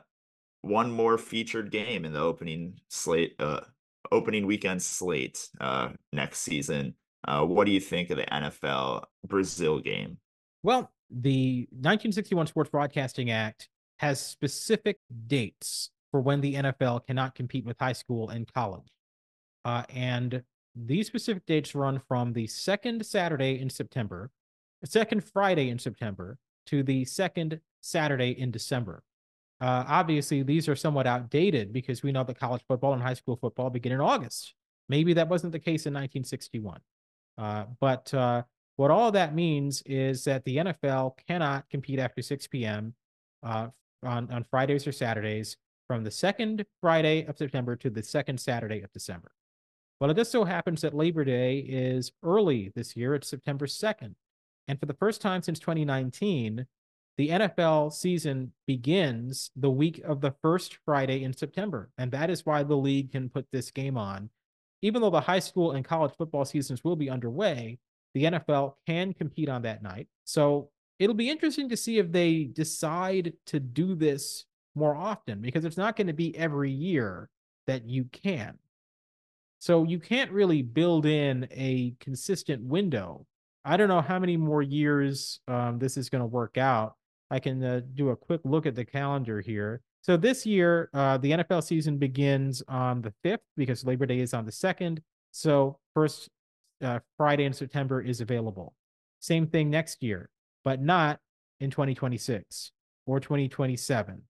[SPEAKER 2] one more featured game in the opening slate, uh, opening weekend slate uh, next season. Uh, what do you think of the NFL Brazil game?
[SPEAKER 1] Well, the 1961 Sports Broadcasting Act has specific dates for when the NFL cannot compete with high school and college. Uh, and these specific dates run from the second Saturday in September, second Friday in September, to the second Saturday in December. Uh, obviously, these are somewhat outdated because we know that college football and high school football begin in August. Maybe that wasn't the case in 1961. Uh, but uh, what all that means is that the NFL cannot compete after 6 p.m. Uh, on, on Fridays or Saturdays from the second Friday of September to the second Saturday of December. Well, it just so happens that Labor Day is early this year. It's September 2nd. And for the first time since 2019, the NFL season begins the week of the first Friday in September. And that is why the league can put this game on. Even though the high school and college football seasons will be underway, the NFL can compete on that night. So it'll be interesting to see if they decide to do this more often because it's not going to be every year that you can. So you can't really build in a consistent window. I don't know how many more years um, this is going to work out. I can uh, do a quick look at the calendar here. So this year, uh, the NFL season begins on the 5th because Labor Day is on the 2nd. So first uh, Friday in September is available. Same thing next year, but not in 2026 or 2027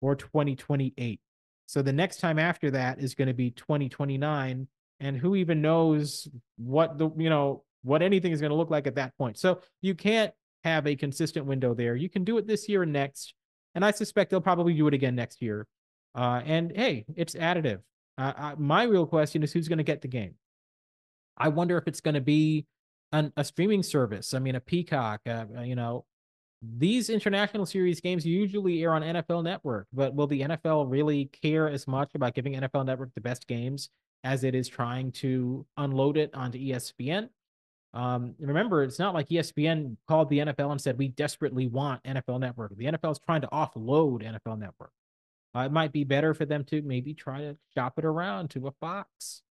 [SPEAKER 1] or 2028. So the next time after that is going to be 2029 and who even knows what the you know what anything is going to look like at that point. So you can't have a consistent window there. You can do it this year and next, and I suspect they'll probably do it again next year. Uh, and hey, it's additive. Uh, I, my real question is who's going to get the game. I wonder if it's going to be an, a streaming service. I mean, a Peacock. Uh, uh you know, these international series games usually air on NFL Network, but will the NFL really care as much about giving NFL Network the best games as it is trying to unload it onto ESPN? Um, remember, it's not like ESPN called the NFL and said, we desperately want NFL Network. The NFL is trying to offload NFL Network. Uh, it might be better for them to maybe try to shop it around to a Fox.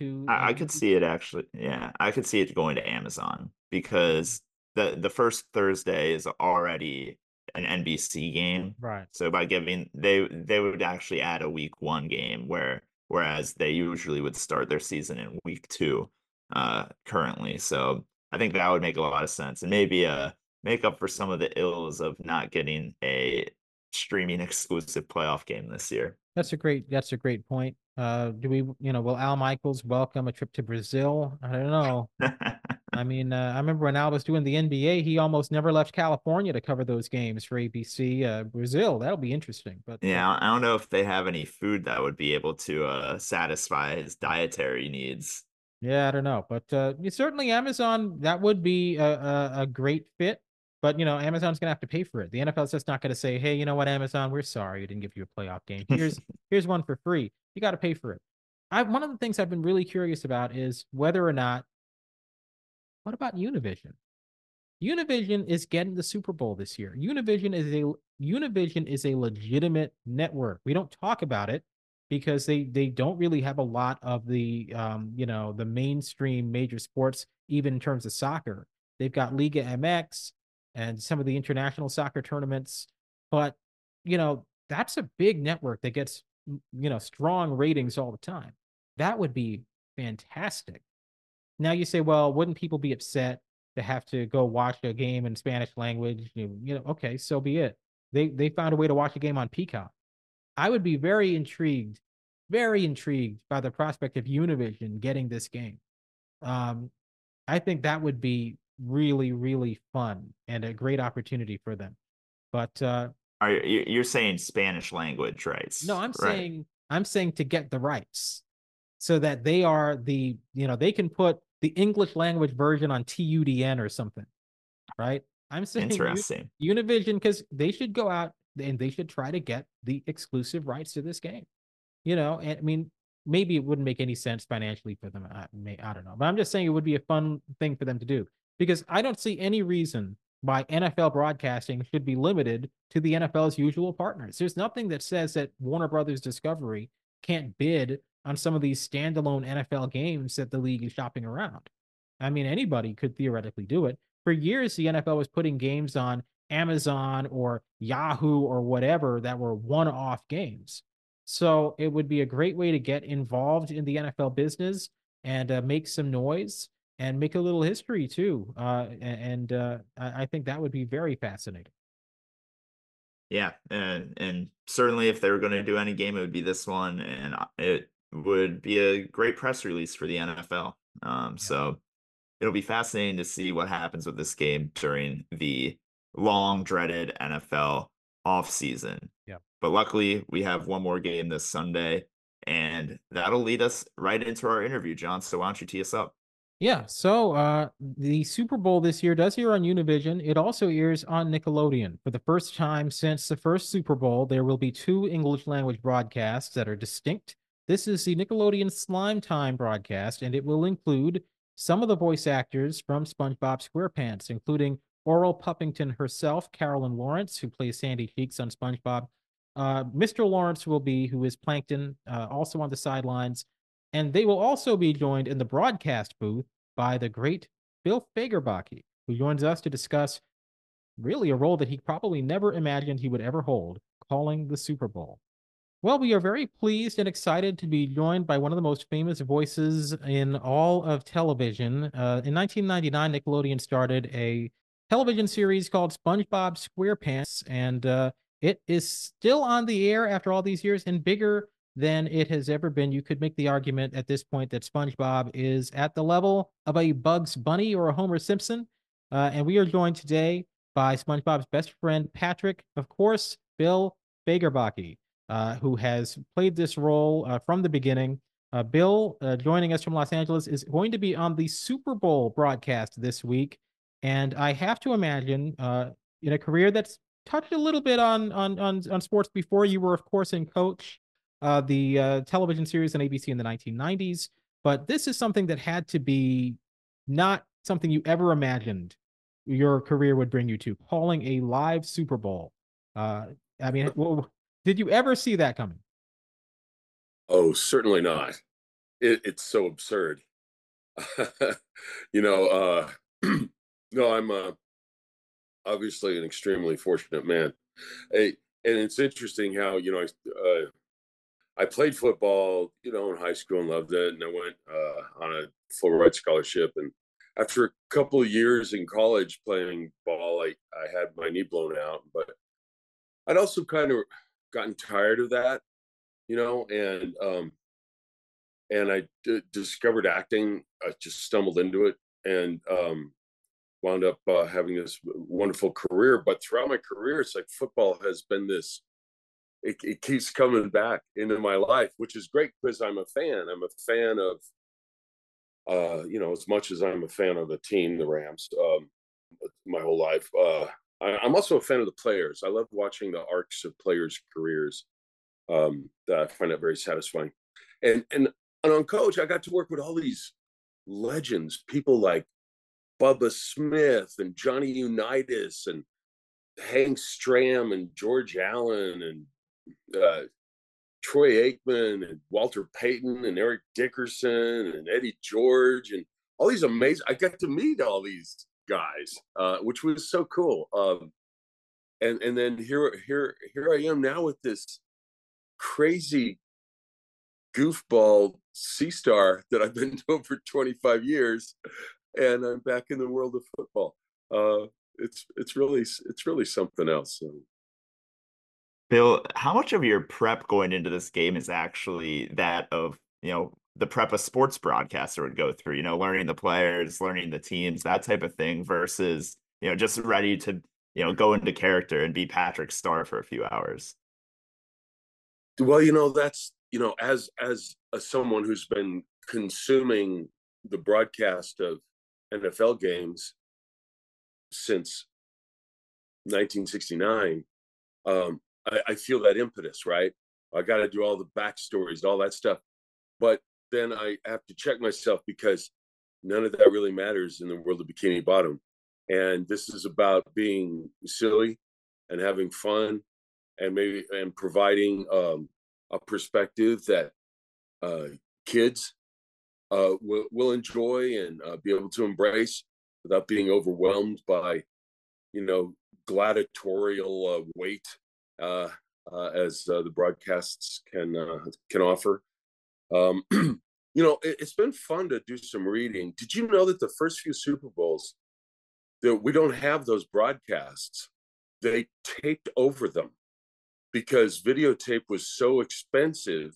[SPEAKER 1] To
[SPEAKER 2] I, I could see it actually. Yeah, I could see it going to Amazon because the the first Thursday is already an NBC game.
[SPEAKER 1] Right.
[SPEAKER 2] So by giving they they would actually add a week one game where whereas they usually would start their season in week two uh currently. So I think that would make a lot of sense and maybe uh make up for some of the ills of not getting a streaming <laughs> exclusive playoff game this year.
[SPEAKER 1] That's a great that's a great point. Uh do we you know will Al Michaels welcome a trip to Brazil? I don't know. I <laughs> mean, uh, I remember when Al was doing the NBA, he almost never left California to cover those games for ABC. Uh, Brazil, that'll be interesting. But
[SPEAKER 2] uh yeah, I don't know if they have any food that would be able to uh, satisfy his dietary needs.
[SPEAKER 1] Yeah, I don't know, but uh, certainly Amazon that would be a, a, a great fit. But you know, Amazon's gonna have to pay for it. The NFL's just not gonna say, "Hey, you know what, Amazon, we're sorry we didn't give you a playoff game. <laughs> Here's here's one for free. You got to pay for it." I one of the things I've been really curious about is whether or not what about Univision? Univision is getting the Super Bowl this year. Univision is a Univision is a legitimate network. We don't talk about it because they they don't really have a lot of the um, you know the mainstream major sports even in terms of soccer. They've got Liga MX and some of the international soccer tournaments, but you know that's a big network that gets you know strong ratings all the time. That would be fantastic. Now you say, well, wouldn't people be upset to have to go watch a game in Spanish language? You, you know, okay, so be it. They they found a way to watch a game on Peacock. I would be very intrigued, very intrigued by the prospect of Univision getting this game. Um, I think that would be really, really fun and a great opportunity for them. But uh,
[SPEAKER 2] are you you're saying Spanish language rights?
[SPEAKER 1] No, I'm right. saying I'm saying to get the rights so that they are the you know they can put the English language version on TUDN or something, right? I'm saying
[SPEAKER 2] interesting
[SPEAKER 1] Univision because they should go out and they should try to get the exclusive rights to this game. You know, and I mean, maybe it wouldn't make any sense financially for them. I, may, I don't know, but I'm just saying it would be a fun thing for them to do because I don't see any reason why NFL broadcasting should be limited to the NFL's usual partners. There's nothing that says that Warner Brothers Discovery can't bid on some of these standalone NFL games that the league is shopping around. I mean, anybody could theoretically do it. For years, the NFL was putting games on Amazon or Yahoo or whatever that were one off games. So it would be a great way to get involved in the NFL business and uh, make some noise and make a little history too. Uh, and uh, I think that would be very fascinating.
[SPEAKER 2] Yeah, and and certainly if they were going to do any game, it would be this one, and it would be a great press release for the NFL. Um, yeah. So it'll be fascinating to see what happens with this game during the long dreaded NFL off season.
[SPEAKER 1] Yeah.
[SPEAKER 2] But luckily, we have one more game this Sunday, and that'll lead us right into our interview, Jon. So why don't you tee us up?
[SPEAKER 1] Yeah, so uh, the Super Bowl this year does air on Univision. It also airs on Nickelodeon. For the first time since the first Super Bowl, there will be two English language broadcasts that are distinct. This is the Nickelodeon Slime Time broadcast, and it will include some of the voice actors from SpongeBob SquarePants, including Oral Puffington herself, Carolyn Lawrence, who plays Sandy Cheeks on SpongeBob. Uh, Mr. Lawrence will be, who is Plankton, uh, also on the sidelines. And they will also be joined in the broadcast booth by the great Bill Fagerbakke, who joins us to discuss really a role that he probably never imagined he would ever hold, calling the Super Bowl. Well, we are very pleased and excited to be joined by one of the most famous voices in all of television. Uh, in 1999, Nickelodeon started a television series called SpongeBob SquarePants, and uh, it is still on the air after all these years and bigger than it has ever been. You could make the argument at this point that SpongeBob is at the level of a Bugs Bunny or a Homer Simpson. Uh, and we are joined today by SpongeBob's best friend, Patrick, of course, Bill Fagerbakke, uh, who has played this role uh, from the beginning. Uh, Bill, uh, joining us from Los Angeles, is going to be on the Super Bowl broadcast this week. And I have to imagine, uh, in a career that's touched a little bit on on on, on sports before, you were of course in Coach, uh, the uh, television series on ABC in the 1990s. But this is something that had to be not something you ever imagined your career would bring you to. Calling a live Super Bowl. Uh, I mean, did you ever see that coming?
[SPEAKER 3] Oh, certainly not. It, it's so absurd. <laughs> you know, uh, No, I'm uh, obviously an extremely fortunate man. Hey, and it's interesting how you know I uh, I played football, you know, in high school and loved it, and I went uh, on a full ride scholarship. And after a couple years in college playing ball, I I had my knee blown out, but I'd also kind of gotten tired of that, you know, and um, and I d- discovered acting. I just stumbled into it, and um, wound up uh, having this wonderful career. But throughout my career, it's like football has been this. It, it keeps coming back into my life, which is great because I'm a fan. I'm a fan of, uh, you know, as much as I'm a fan of the team, the Rams, um, my whole life. Uh, I, am also a fan of the players. I love watching the arcs of players' careers. Um, that I find that very satisfying. And and and on coach, I got to work with all these legends, people like Bubba Smith and Johnny Unitas and Hank Stram and George Allen and uh, Troy Aikman and Walter Payton and Eric Dickerson and Eddie George and all these amazing. I got to meet all these guys, uh, which was so cool. Um, and and then here here here I am now with this crazy goofball sea star that I've been <laughs> doing for 25 years and I'm back in the world of football. Uh, it's it's really it's really something else. So.
[SPEAKER 2] Bill, how much of your prep going into this game is actually that of you know the prep a sports broadcaster would go through? You know, learning the players, learning the teams, that type of thing, versus you know just ready to you know go into character and be Patrick Star for a few hours.
[SPEAKER 3] Well, you know that's you know as as, as someone who's been consuming the broadcast of NFL games since 1969, um, I, I, feel that impetus, right? I got to do all the backstories, all that stuff. But then I have to check myself because none of that really matters in the world of Bikini Bottom. and this is about being silly and having fun and maybe and providing um, a perspective that uh, kids uh, will, will enjoy and uh, be able to embrace without being overwhelmed by you know gladiatorial uh, weight uh, uh, as the broadcasts can can offer. Um, <clears throat> you know it, has been fun to do some reading. Did you know that the first few super bowls that we don't have those broadcasts they taped over them because videotape was so expensive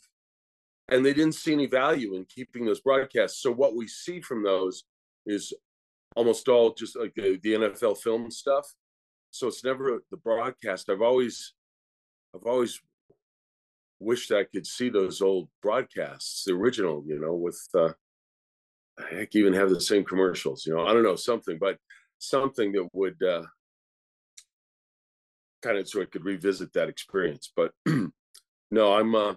[SPEAKER 3] and they didn't see any value in keeping those broadcasts. So what we see from those is almost all just like the, the NFL film stuff. So it's never the broadcast. I've always, I've always wished I could see those old broadcasts, the original, you know, with uh, heck, even have the same commercials. You know, I don't know something, but something that would uh, kind of so I could revisit that experience. But <clears throat> no, I'm uh,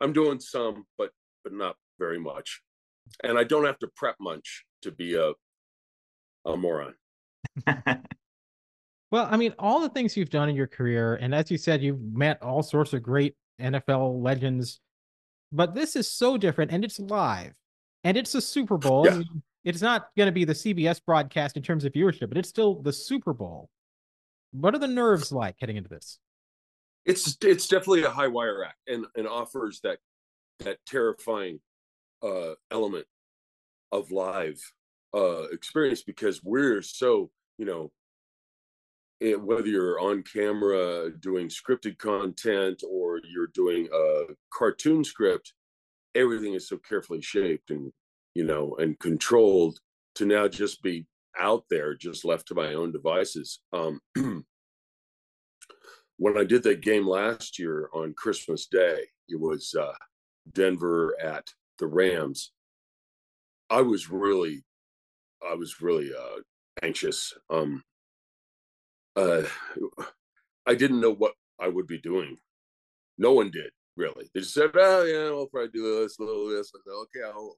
[SPEAKER 3] I'm doing some, but but not very much, and I don't have to prep much to be a a moron. <laughs>
[SPEAKER 1] well, I mean, all the things you've done in your career, and as you said, you've met all sorts of great NFL legends, but this is so different, and it's live, and it's a Super Bowl. Yeah. It's not going to be the CBS broadcast in terms of viewership, but it's still the Super Bowl. What are the nerves like heading into this?
[SPEAKER 3] It's it's definitely a high wire act and, and offers that that terrifying uh, element of live uh, experience because we're so you know it, eh, whether you're on camera doing scripted content or you're doing a cartoon script everything is so carefully shaped and you know and controlled to now just be out there just left to my own devices um <clears throat> when i did that game last year on christmas day it was uh denver at the rams. I was really i was really uh anxious um uh i didn't know what i would be doing. No one did really. They just said oh yeah we'll probably do this a little this I said, okay i'll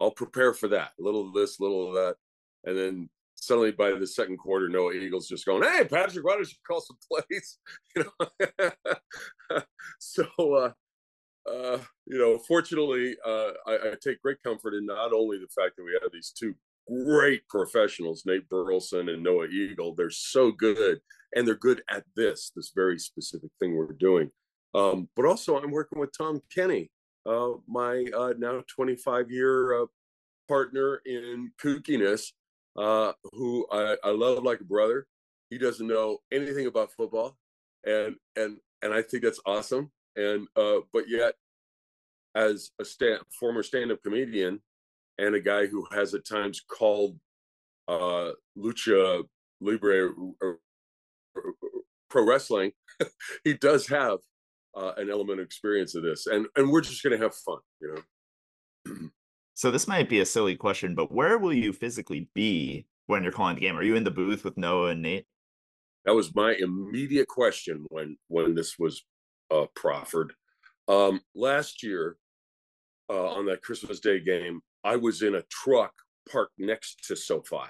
[SPEAKER 3] i'll prepare for that a little of this a little of that and then suddenly by the second quarter, Noah Eagles just going, "Hey, Patrick, why don't you call some plays?" <laughs> You know, <laughs> so uh, uh, you know, fortunately, uh, I, I, take great comfort in not only the fact that we have these two great professionals, Nate Burleson and Noah Eagle. They're so good, and they're good at this this very specific thing we're doing. Um, but also, I'm working with Tom Kenny, uh, my uh, now 25 year uh, partner in kookiness uh, who I, I love like a brother. He doesn't know anything about football, and and and I think that's awesome. And uh, but yet, as a stand, former stand-up comedian and a guy who has at times called uh, lucha libre pro wrestling, <laughs> he does have uh, an element of experience of this, and and we're just gonna have fun, you know. <clears throat>
[SPEAKER 2] So this might be a silly question, but where will you physically be when you're calling the game? Are you in the booth with Noah and Nate?
[SPEAKER 3] That was my immediate question when when this was uh, proffered. Um, last year, uh, on that Christmas Day game, I was in a truck parked next to SoFi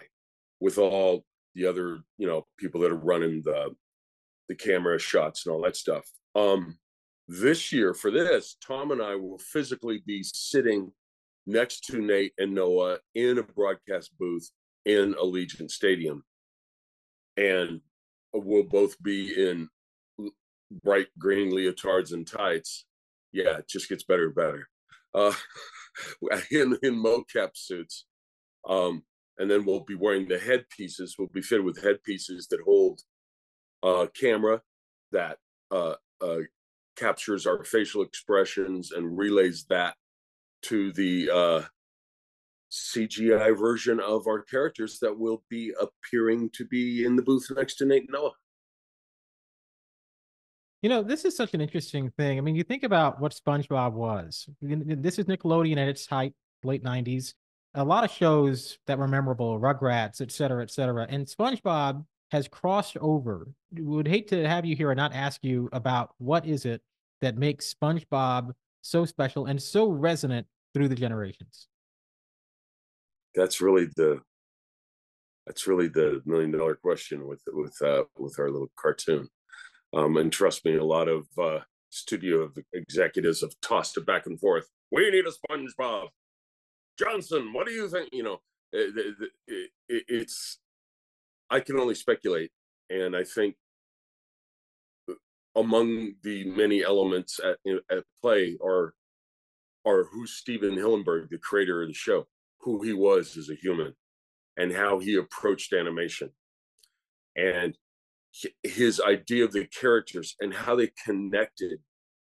[SPEAKER 3] with all the other you know people that are running the the camera shots and all that stuff. Um, this year for this, Tom and I will physically be sitting next to Nate and Noah in a broadcast booth in Allegiant Stadium. And we'll both be in bright green leotards and tights. Yeah, it just gets better and better. Uh, <laughs> in in mocap suits. Um, and then we'll be wearing the headpieces. We'll be fitted with headpieces that hold a camera that uh, uh, captures our facial expressions and relays that to the uh, CGI version of our characters that will be appearing to be in the booth next to Nate Noah.
[SPEAKER 1] You know, this is such an interesting thing. I mean, you think about what SpongeBob was. This is Nickelodeon at its height, late 90s. A lot of shows that were memorable, Rugrats, et cetera, et cetera. And SpongeBob has crossed over. Would hate to have you here and not ask you about what is it that makes SpongeBob so special and so resonant through the generations?
[SPEAKER 3] That's really the That's really the million dollar question with with uh, with our little cartoon. Um, and trust me, a lot of uh, studio executives have tossed it back and forth. We need a SpongeBob. Johnson, what do you think? You know, it, it, it, it's. I can only speculate, and I think among the many elements at, at play are are who Stephen Hillenburg, the creator of the show, who he was as a human, and how he approached animation, and his idea of the characters and how they connected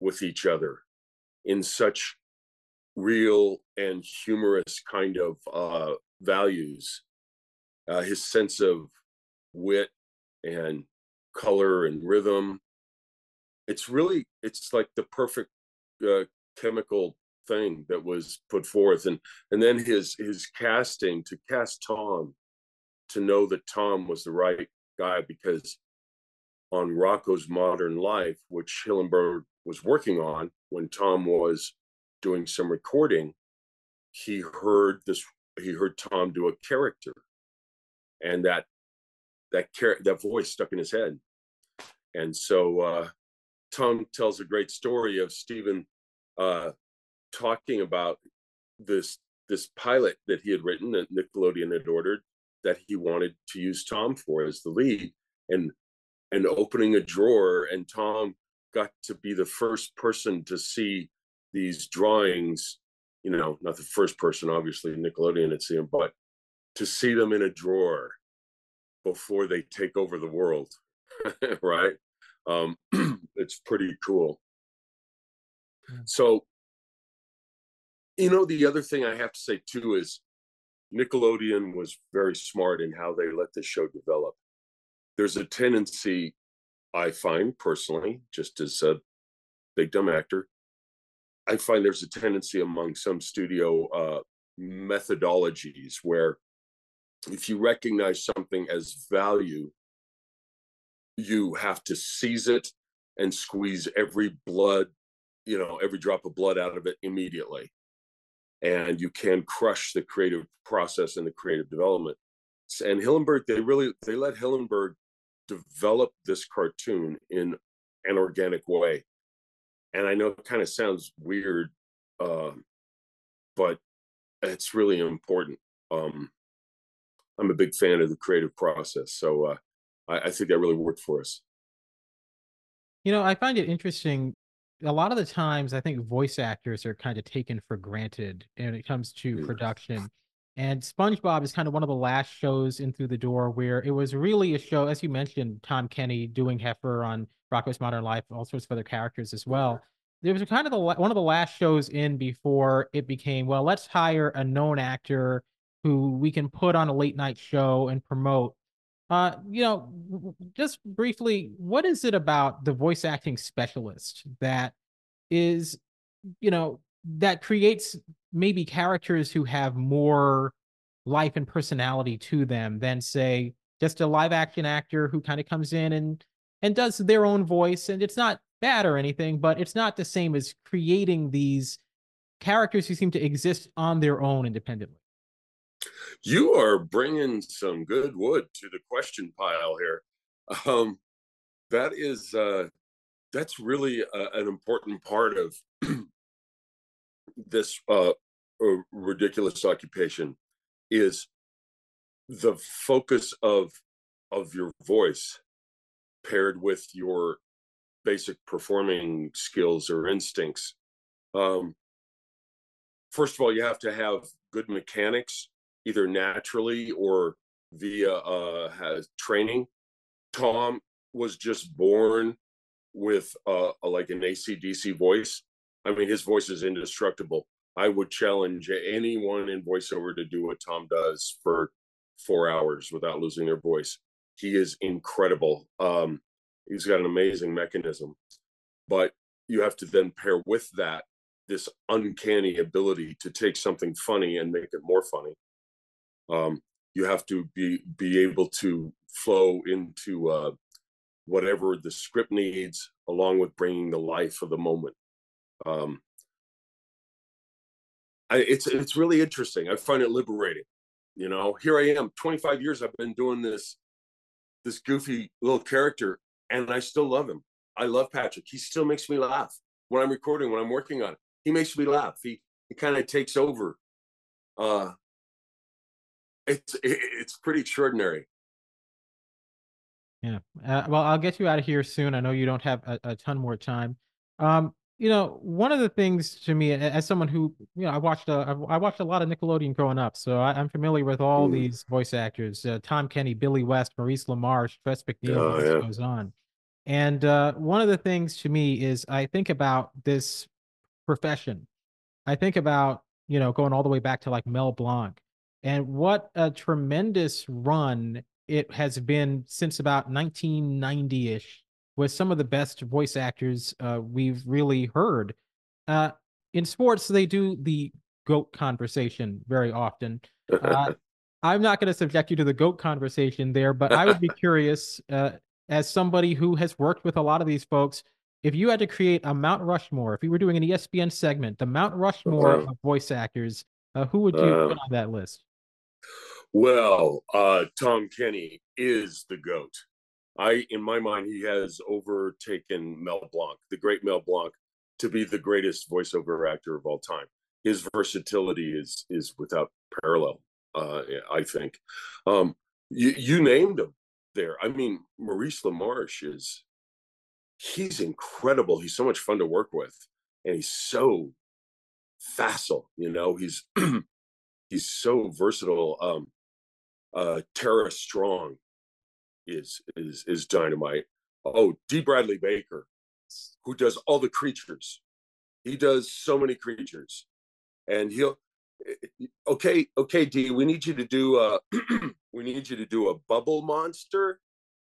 [SPEAKER 3] with each other in such real and humorous kind of uh, values. Uh, his sense of wit and color and rhythm. It's really, it's like the perfect uh, chemical thing that was put forth, and and then his his casting to cast Tom, to know that Tom was the right guy because on Rocko's Modern Life, which Hillenburg was working on when Tom was doing some recording, he heard this. He heard Tom do a character, and that that char- that voice stuck in his head. And so uh, Tom tells a great story of Stephen uh, talking about this this pilot that he had written that Nickelodeon had ordered that he wanted to use Tom for as the lead, and and opening a drawer, and Tom got to be the first person to see these drawings. You know, not the first person, obviously Nickelodeon had seen them, but to see them in a drawer before they take over the world, <laughs> right? Um, <clears throat> it's pretty cool. Hmm. So, you know, the other thing I have to say too is Nickelodeon was very smart in how they let the show develop there's a tendency I find personally, just as a big dumb actor, I find there's a tendency among some studio uh, methodologies where if you recognize something as value, you have to seize it and squeeze every blood, you know, every drop of blood out of it immediately. And you can crush the creative process and the creative development. And Hillenburg, they really they let Hillenburg develop this cartoon in an organic way. And I know it kind of sounds weird, uh, but it's really important. Um, I'm a big fan of the creative process, so uh, I, I think that really worked for us.
[SPEAKER 1] You know, I find it interesting. A lot of the times, I think voice actors are kind of taken for granted when it comes to production. And SpongeBob is kind of one of the last shows in Through the Door where it was really a show, as you mentioned, Tom Kenny doing Heffer on Rocko's Modern Life, all sorts of other characters as well. There was kind of the one of the last shows in before it became well. Let's hire a known actor who we can put on a late night show and promote. Uh, you know, just briefly, what is it about the voice acting specialist that is, you know, that creates maybe characters who have more life and personality to them than say just a live action actor who kind of comes in and and does their own voice? And it's not bad or anything but it's not the same as creating these characters who seem to exist on their own independently
[SPEAKER 3] you are bringing some good wood to the question pile here. Um that is uh that's really uh, an important part of this uh, uh, ridiculous occupation is the focus of of your voice paired with your basic performing skills or instincts. Um, first of all you have to have good mechanics either naturally or via uh, training tom was just born with uh, like an acdc voice I mean, his voice is indestructible. I would challenge anyone in voiceover to do what Tom does for four hours without losing their voice. He is incredible. Um, he's got an amazing mechanism, but you have to then pair with that this uncanny ability to take something funny and make it more funny. Um, you have to be be able to flow into uh, whatever the script needs, along with bringing the life of the moment um, I, it's it's really interesting. I find it liberating You know, here I am, 25 years I've been doing this this goofy little character and I still love him. I love Patrick. He still makes me laugh when I'm recording, when I'm working on it. He makes me laugh. He he kind of takes over. Uh it's it's pretty extraordinary.
[SPEAKER 1] Yeah. Uh, well, I'll get you out of here soon. I know you don't have a, a ton more time. Um, you know, one of the things to me, as someone who, you know, I watched a, I watched a lot of Nickelodeon growing up, so I, am familiar with all mm. these voice actors: uh, Tom Kenny, Billy West, Maurice LaMarche, Tress MacNeille, oh, yeah. goes on. And uh, one of the things to me is I think about this profession. I think about you know going all the way back to like Mel Blanc, and what a tremendous run it has been since about 1990 ish with some of the best voice actors uh, we've really heard. Uh, in sports, they do the GOAT conversation very often. Uh, <laughs> I'm not going to subject you to the GOAT conversation there, but I would be <laughs> curious, uh, as somebody who has worked with a lot of these folks, if you had to create a Mount Rushmore, if you were doing an ESPN segment, the Mount Rushmore uh-huh. of voice actors, uh, who would you put on that list?
[SPEAKER 3] Well, uh, Tom Kenny is the GOAT. I, in my mind, he has overtaken Mel Blanc, the great Mel Blanc, to be the greatest voiceover actor of all time. His versatility is is without parallel. Uh, I think. Um, you, you named him there. I mean, Maurice LaMarche is he's incredible. He's so much fun to work with, and he's so facile. You know, he's <clears throat> he's so versatile. Um, uh, Tara Strong is is is dynamite. Oh, D. Bradley Baker, who does all the creatures. He does so many creatures, and he'll. Okay, okay, D. We need you to do a. <clears throat> we need you to do a bubble monster,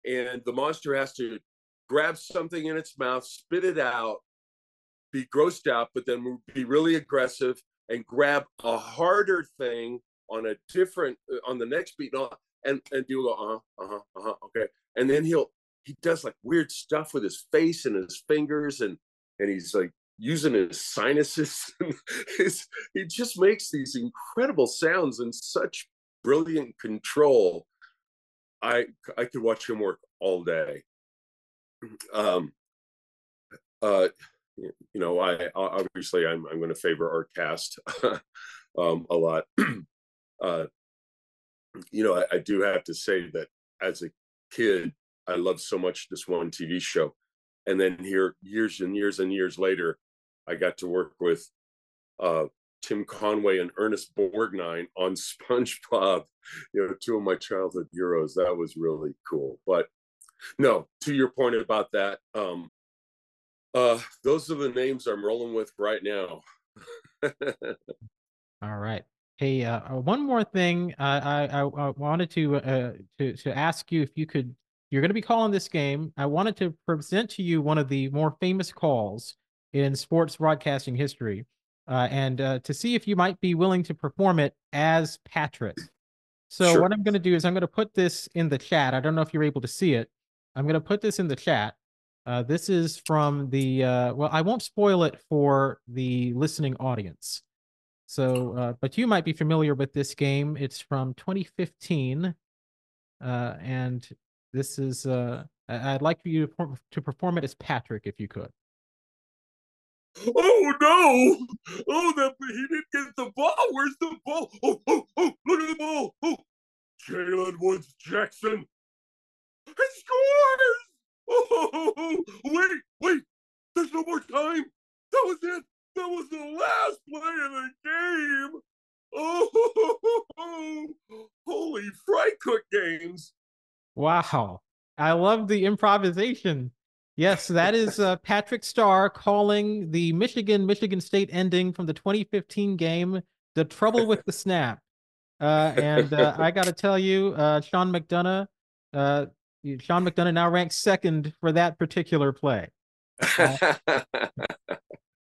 [SPEAKER 3] and the monster has to grab something in its mouth, spit it out, be grossed out, but then be really aggressive and grab a harder thing on a different on the next beat and and do go uh-huh uh-huh uh-huh okay and then he'll he does like weird stuff with his face and his fingers and and he's like using his sinuses <laughs> his, he just makes these incredible sounds in such brilliant control. I i could watch him work all day. <clears throat> Um uh you know i obviously i'm i'm going to favor our cast <laughs> um a lot <clears throat> uh you know, I, I do have to say that as a kid, I loved so much this one TV show. And then here, years and years and years later, I got to work with uh, Tim Conway and Ernest Borgnine on <laughs> SpongeBob, you know, two of my childhood heroes. That was really cool. But no, to your point about that, um, uh, those are the names I'm rolling with right now. <laughs>
[SPEAKER 1] All right. Hey, uh, uh, one more thing. Uh, I, I, I wanted to uh, to to ask you if you could. You're going to be calling this game. I wanted to present to you one of the more famous calls in sports broadcasting history, uh, and uh, to see if you might be willing to perform it as Patrick. So sure. what I'm going to do is I'm going to put this in the chat. I don't know if you're able to see it. I'm going to put this in the chat. Uh, this is from the uh, well, I won't spoil it for the listening audience. So, uh, but you might be familiar with this game. It's from 2015, uh, and this is. Uh, I'd like for you to, to perform it as Patrick, if you could.
[SPEAKER 3] Oh no! Oh, that he didn't get the ball. Where's the ball? Oh, oh, oh! Look at the ball! Oh, Jalen Watts-Jackson. He scores! Oh, wait, wait! There's no more time. That was it. That was the last play of the game. Oh, <laughs> holy fry cook games.
[SPEAKER 1] Wow. I love the improvisation. Yes, that is uh, <laughs> Patrick Star calling the Michigan Michigan State ending from the 2015 game, the trouble with the snap. Uh, and uh, I got to tell you, uh, Sean McDonough, uh, Sean McDonough now ranks second for that particular play. Uh, <laughs>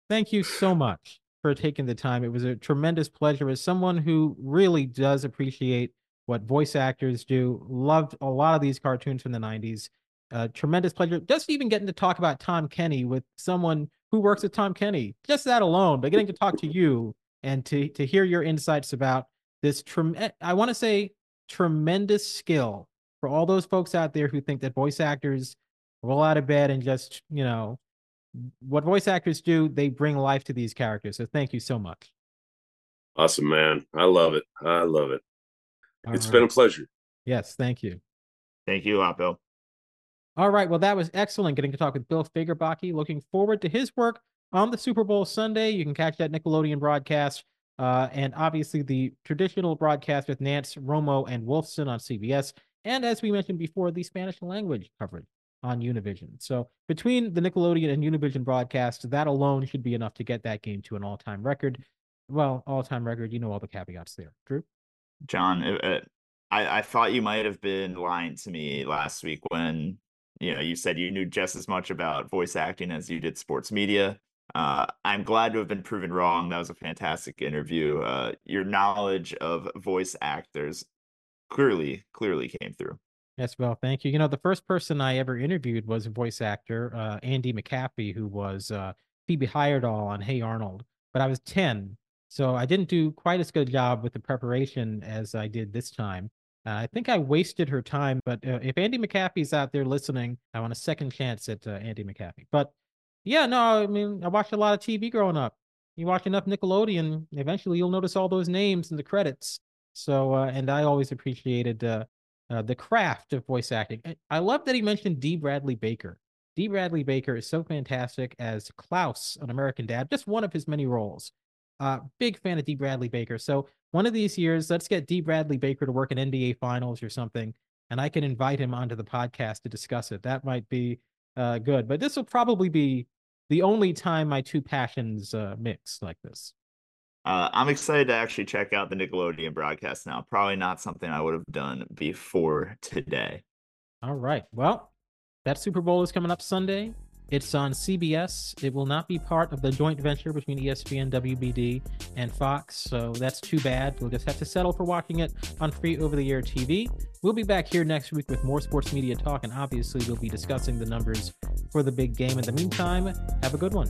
[SPEAKER 1] thank you so much for taking the time. It was a tremendous pleasure as someone who really does appreciate what voice actors do. Loved a lot of these cartoons from the 90s. Uh, tremendous pleasure. Just even getting to talk about Tom Kenny with someone who works with Tom Kenny. Just that alone, but getting to talk to you and to, to hear your insights about this trem- I want to say tremendous skill for all those folks out there who think that voice actors roll out of bed and just, you know, what voice actors do, they bring life to these characters. So thank you so much.
[SPEAKER 3] Awesome, man. I love it. I love it. All it's right. been a pleasure.
[SPEAKER 1] Yes, thank you.
[SPEAKER 2] Thank you a lot, Bill.
[SPEAKER 1] All right. Well, that was excellent getting to talk with Bill Fagerbakke. Looking forward to his work on the Super Bowl Sunday. You can catch that Nickelodeon broadcast uh, and obviously the traditional broadcast with Nance, Romo, and Wolfson on CBS. And as we mentioned before, the Spanish language coverage on Univision. So between the Nickelodeon and Univision broadcast, that alone should be enough to get that game to an all time record. Well, all time record, you know all the caveats there. Drew?
[SPEAKER 2] Jon, uh, I, I thought you might have been lying to me last week when you know you said you knew just as much about voice acting as you did sports media. Uh, I'm glad to have been proven wrong. That was a fantastic interview. Uh, your knowledge of voice actors clearly, clearly came through.
[SPEAKER 1] Yes, well, thank you. You know, the first person I ever interviewed was a voice actor, uh, Anndi McAfee, who was uh, Phoebe Heyerdahl on Hey Arnold. But I was 10, so I didn't do quite as good a job with the preparation as I did this time. Uh, I think I wasted her time, but uh, if Anndi McAfee's out there listening, I want a second chance at uh, Anndi McAfee. But yeah, no, I mean, I watched a lot of TV growing up. You watch enough Nickelodeon, eventually you'll notice all those names in the credits. So, uh, and I always appreciated uh, uh, the craft of voice acting. I love that he mentioned D. Bradley Baker. D. Bradley Baker is so fantastic as Klaus on American Dad, just one of his many roles. Uh, big fan of D. Bradley Baker. So one of these years, let's get D. Bradley Baker to work in NBA Finals or something, and I can invite him onto the podcast to discuss it. That might be uh, good. But this will probably be the only time my two passions uh, mix like this.
[SPEAKER 2] Uh, I'm excited to actually check out the Nickelodeon broadcast now. Probably not something I would have done before today.
[SPEAKER 1] All right. Well, that Super Bowl is coming up Sunday. It's on CBS. It will not be part of the joint venture between ESPN, WBD, and Fox. So that's too bad. We'll just have to settle for watching it on free over the air TV. We'll be back here next week with more sports media talk, and obviously, we'll be discussing the numbers for the big game. In the meantime, have a good one.